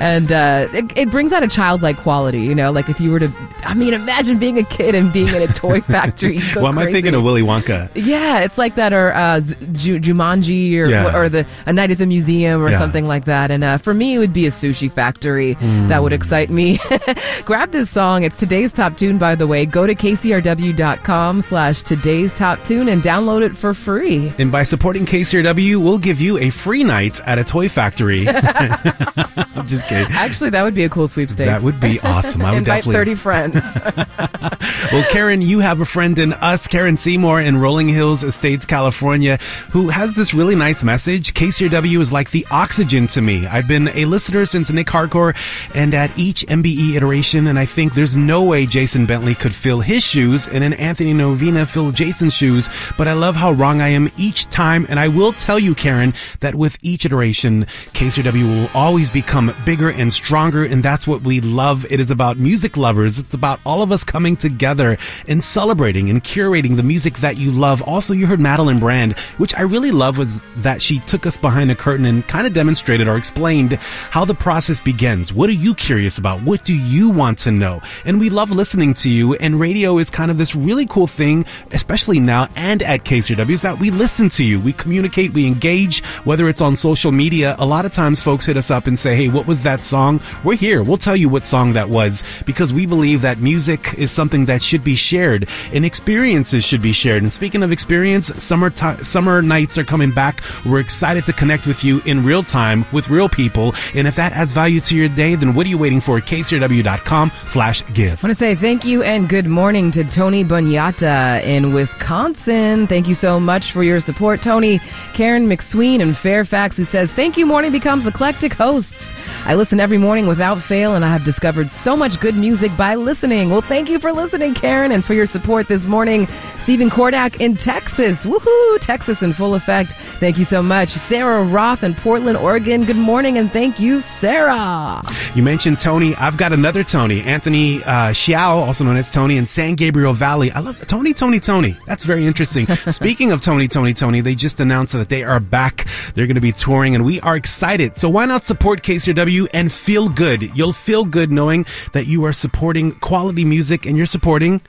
And uh, it, it brings out a childlike quality, you know, like if you were to, I mean, imagine being a kid and being in a toy factory. Well, am I thinking of Willy Wonka? Yeah, it's like that, or uh, Z- Jumanji, or Yeah. or the a night at the museum, or Yeah. something like that. And uh, for me, it would be a sushi factory Mm. that would excite me. Grab this song; it's today's top tune, by the way. Go to kcrw.com/slash today's top tune and download it for free. And by supporting KCRW, we'll give you a free night at a toy factory. I'm just Actually, that would be a cool sweepstakes. That would be awesome. I would definitely Invite definitely- thirty friends. Well, Karen, you have a friend in us, Karen Seymour in Rolling Hills Estates, California, who has this really nice message. KCRW is like the oxygen to me. I've been a listener since Nic Harcourt and at each MBE iteration, and I think there's no way Jason Bentley could fill his shoes and then Anthony Novena fill Jason's shoes, but I love how wrong I am each time, and I will tell you, Karen, that with each iteration, KCRW will always become bigger and stronger, and that's what we love. It is about music lovers. It's about all of us coming together and celebrating and curating the music that you love. Also, you heard Madeline Brand, which I really love was that she took us behind a curtain and kind of demonstrated or explained how the process begins. What are you curious about? What do you want to know? And we love listening to you. And radio is kind of this really cool thing, especially now and at KCRW, is that we listen to you. We communicate, we engage, whether it's on social media. A lot of times folks hit us up and say, Hey, what was that song? We're here. We'll tell you what song that was because we believe that music is something that should be shared and experiences should be shared. And speaking of experience, summer ti summer nights are coming back. We're excited to connect with you in real time with real people. And if that adds value to your day, then what are you waiting for? KCRW.com slash give. I want to say thank you and good morning to Tony Bunyata in Wisconsin. Thank you so much for your support, Tony. Karen McSween in Fairfax, who says, Thank you, Morning Becomes Eclectic hosts. Listen every morning without fail, and I have discovered so much good music by listening. Well, thank you for listening, Karen, and for your support this morning. Stephen Kordak in Texas. Woohoo! Texas in full effect. Thank you so much. Sarah Roth in Portland, Oregon. Good morning, and thank you, Sarah. You mentioned Tony. I've got another Tony, Anthony uh, Xiao, also known as Tony in San Gabriel Valley. I love Tony, Tony, Tony. That's very interesting. Speaking of Tony, Tony, Tony, they just announced that they are back. They're going to be touring, and we are excited. So why not support KCRW and feel good? You'll feel good knowing that you are supporting quality music and you're supporting.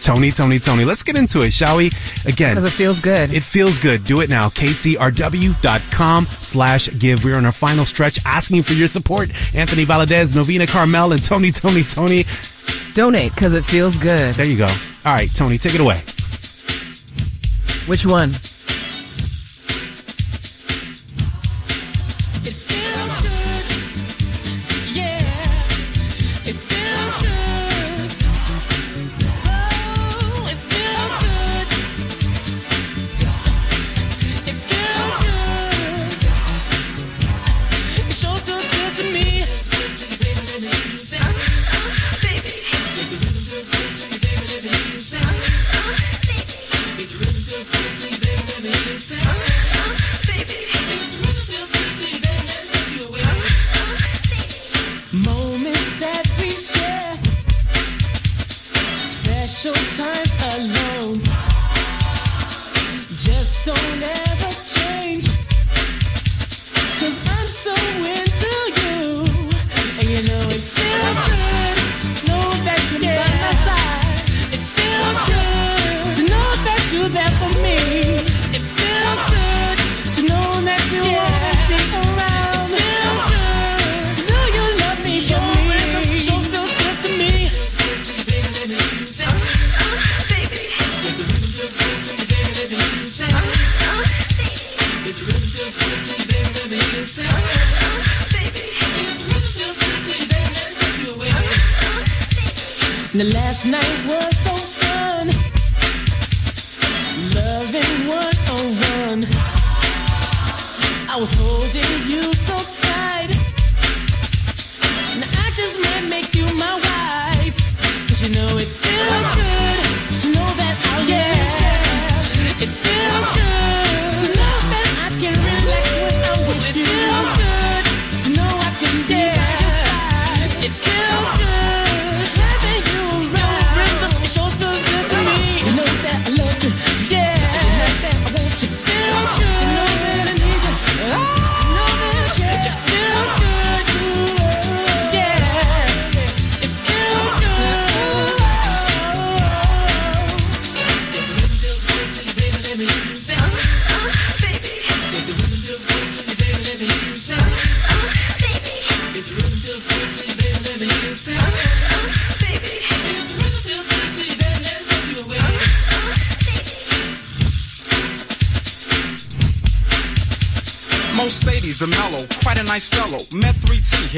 Tony, Tony, Tony. Let's get into it, shall we? Again. Because it feels good. It feels good. Do it now. KCRW.com slash give. We're on our final stretch asking for your support. Anthony Valadez, Novena Carmel, and Tony, Tony, Tony. Donate because it feels good. There you go. All right, Tony, take it away. Which one?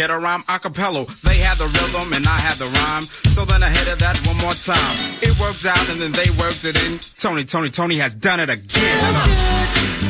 hit a rhyme a cappella. They had the rhythm and I had the rhyme. So then I hit it that one more time. It worked out and then they worked it in. Tony, Tony, Tony has done it again.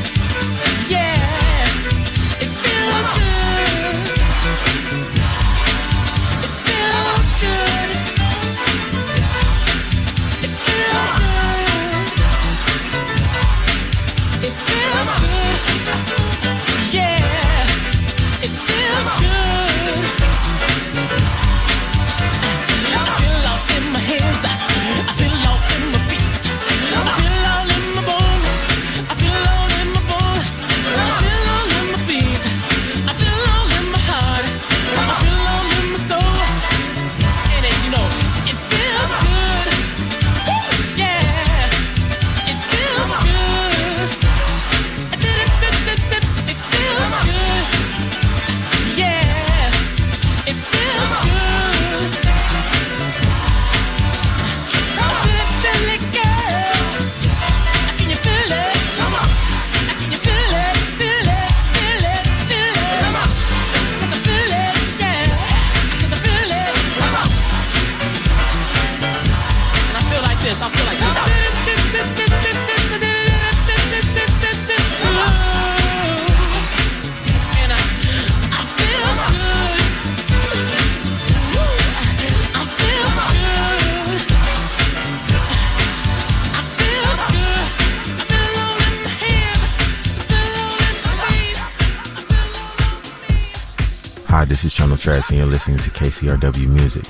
And you're listening to KCRW Music.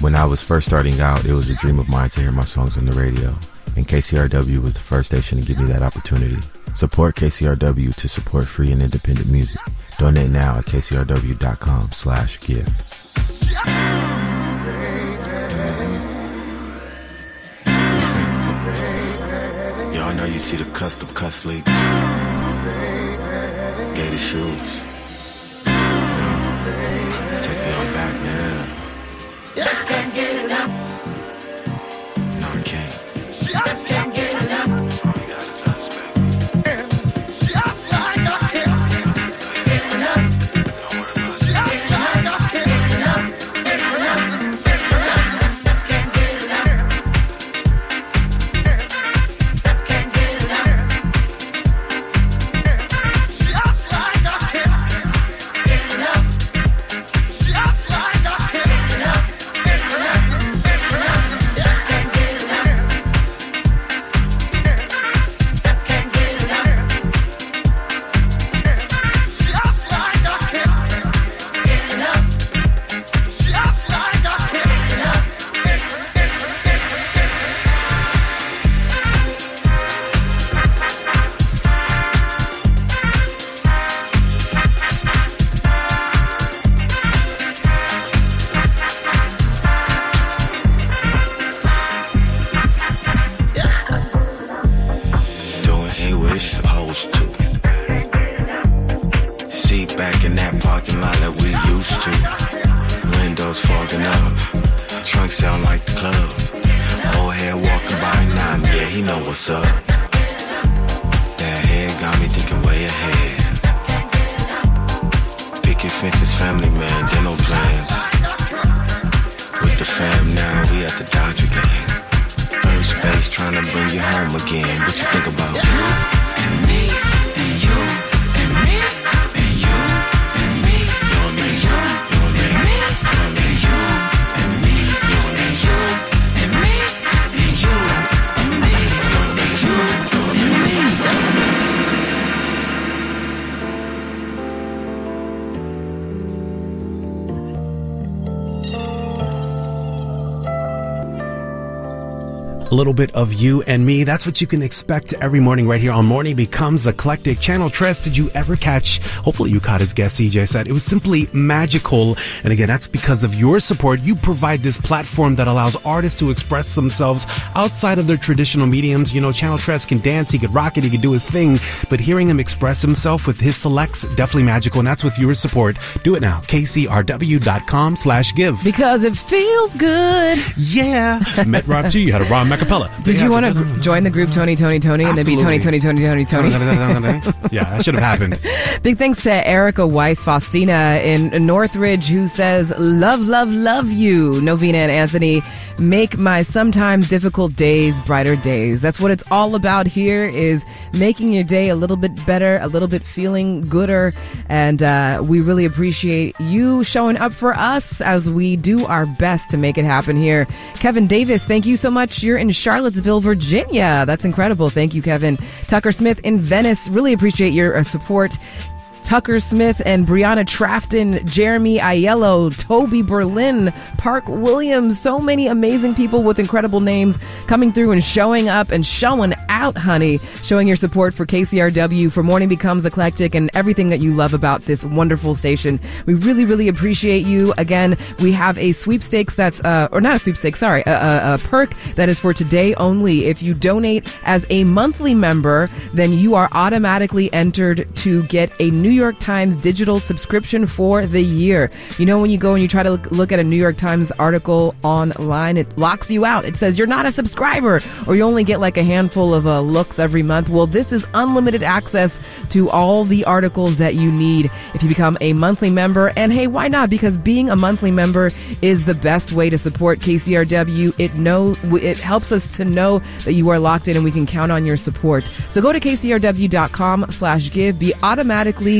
When I was first starting out, it was a dream of mine to hear my songs on the radio, and KCRW was the first station to give me that opportunity. Support KCRW to support free and independent music. Donate now at kcrw.com slash give. Y'all know you see the cusp of leaks. Gated shoes. Little bit of you and me. That's what you can expect every morning right here on Morning Becomes Eclectic. Channel Tres, did you ever catch? Hopefully you caught his guest DJ said. It was simply magical. And again, that's because of your support. You provide this platform that allows artists to express themselves outside of their traditional mediums. You know, Channel Tres can dance, he could rock it, he could do his thing. But hearing him express himself with his selects, definitely magical. And that's with your support. Do it now. KCRW.com slash give. Because it feels good. Yeah. Met Rob G. You had a Ron Did you want to join the group Tony, Tony, Tony, and then be Tony, Tony, Tony, Tony, Tony? yeah, that should have happened. Big thanks to Erica Weiss Faustina in Northridge who says, Love, love, love you. Novena and Anthony, make my sometimes difficult days brighter days. That's what it's all about here is making your day a little bit better, a little bit feeling gooder. And uh, we really appreciate you showing up for us as we do our best to make it happen here. Kevin Davis, thank you so much. You're in Charlottesville, Virginia. That's incredible. Thank you, Kevin. Tucker Smith in Venice, really appreciate your uh, support. Tucker Smith and Brianna Trafton, Jeremy Aiello, Toby Berlin, Park Williams, so many amazing people with incredible names coming through and showing up and showing out, honey, showing your support for KCRW, for Morning Becomes Eclectic, and everything that you love about this wonderful station. We really, really appreciate you. Again, we have a sweepstakes that's, uh, or not a sweepstakes, sorry, a, a, a perk that is for today only. If you donate as a monthly member, then you are automatically entered to get a New York Times digital subscription for the year. You know, when you go and you try to look, look at a New York Times article online, it locks you out. It says you're not a subscriber or you only get like a handful of uh, looks every month. Well, this is unlimited access to all the articles that you need if you become a monthly member. And hey, why not? Because being a monthly member is the best way to support KCRW. It know it helps us to know that you are locked in and we can count on your support. So go to kcrw.com slash give. Be automatically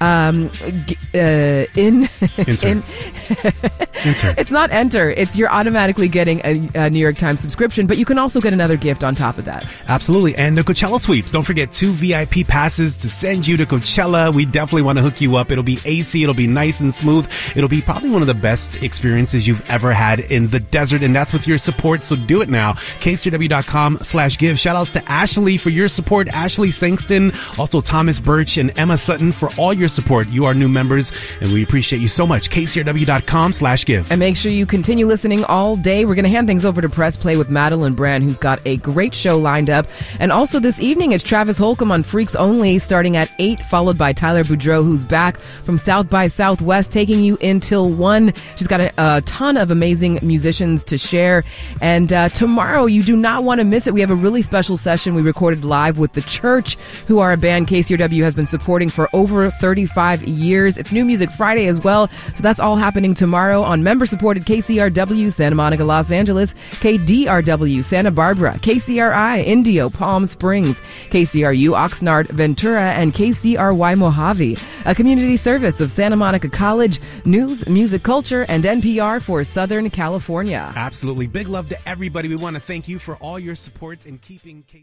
um, g- uh, in Enter. in Enter. it's not enter. It's you're automatically getting a, a New York Times subscription, but you can also get another gift on top of that. Absolutely. And the Coachella sweeps. Don't forget two VIP passes to send you to Coachella. We definitely want to hook you up. It'll be AC. It'll be nice and smooth. It'll be probably one of the best experiences you've ever had in the desert. And that's with your support. So do it now. KCRW.com slash give. Shout outs to Ashley for your support. Ashley Sangston, also Thomas Birch and Emma Sutton for all your support. You are new members and we appreciate you so much. KCRW.com slash give. And make sure you continue listening all day. We're going to hand things over to Press Play with Madeline Brand, who's got a great show lined up. And also this evening, it's Travis Holcomb on Freaks Only, starting at 8, followed by Tyler Boudreau, who's back from South by Southwest, taking you until 1. She's got a, a ton of amazing musicians to share. And uh, tomorrow, you do not want to miss it. We have a really special session we recorded live with The Church, who are a band KCRW has been supporting for over 35 years. It's New Music Friday as well. So that's all happening tomorrow on member supported KCRW, Santa Monica, Los Angeles, KDRW, Santa Barbara, KCRI, Indio, Palm Springs, KCRU, Oxnard, Ventura, and KCRY Mojave, a community service of Santa Monica College, news, music, culture, and NPR for Southern California. Absolutely. Big love to everybody. We want to thank you for all your support in keeping KC.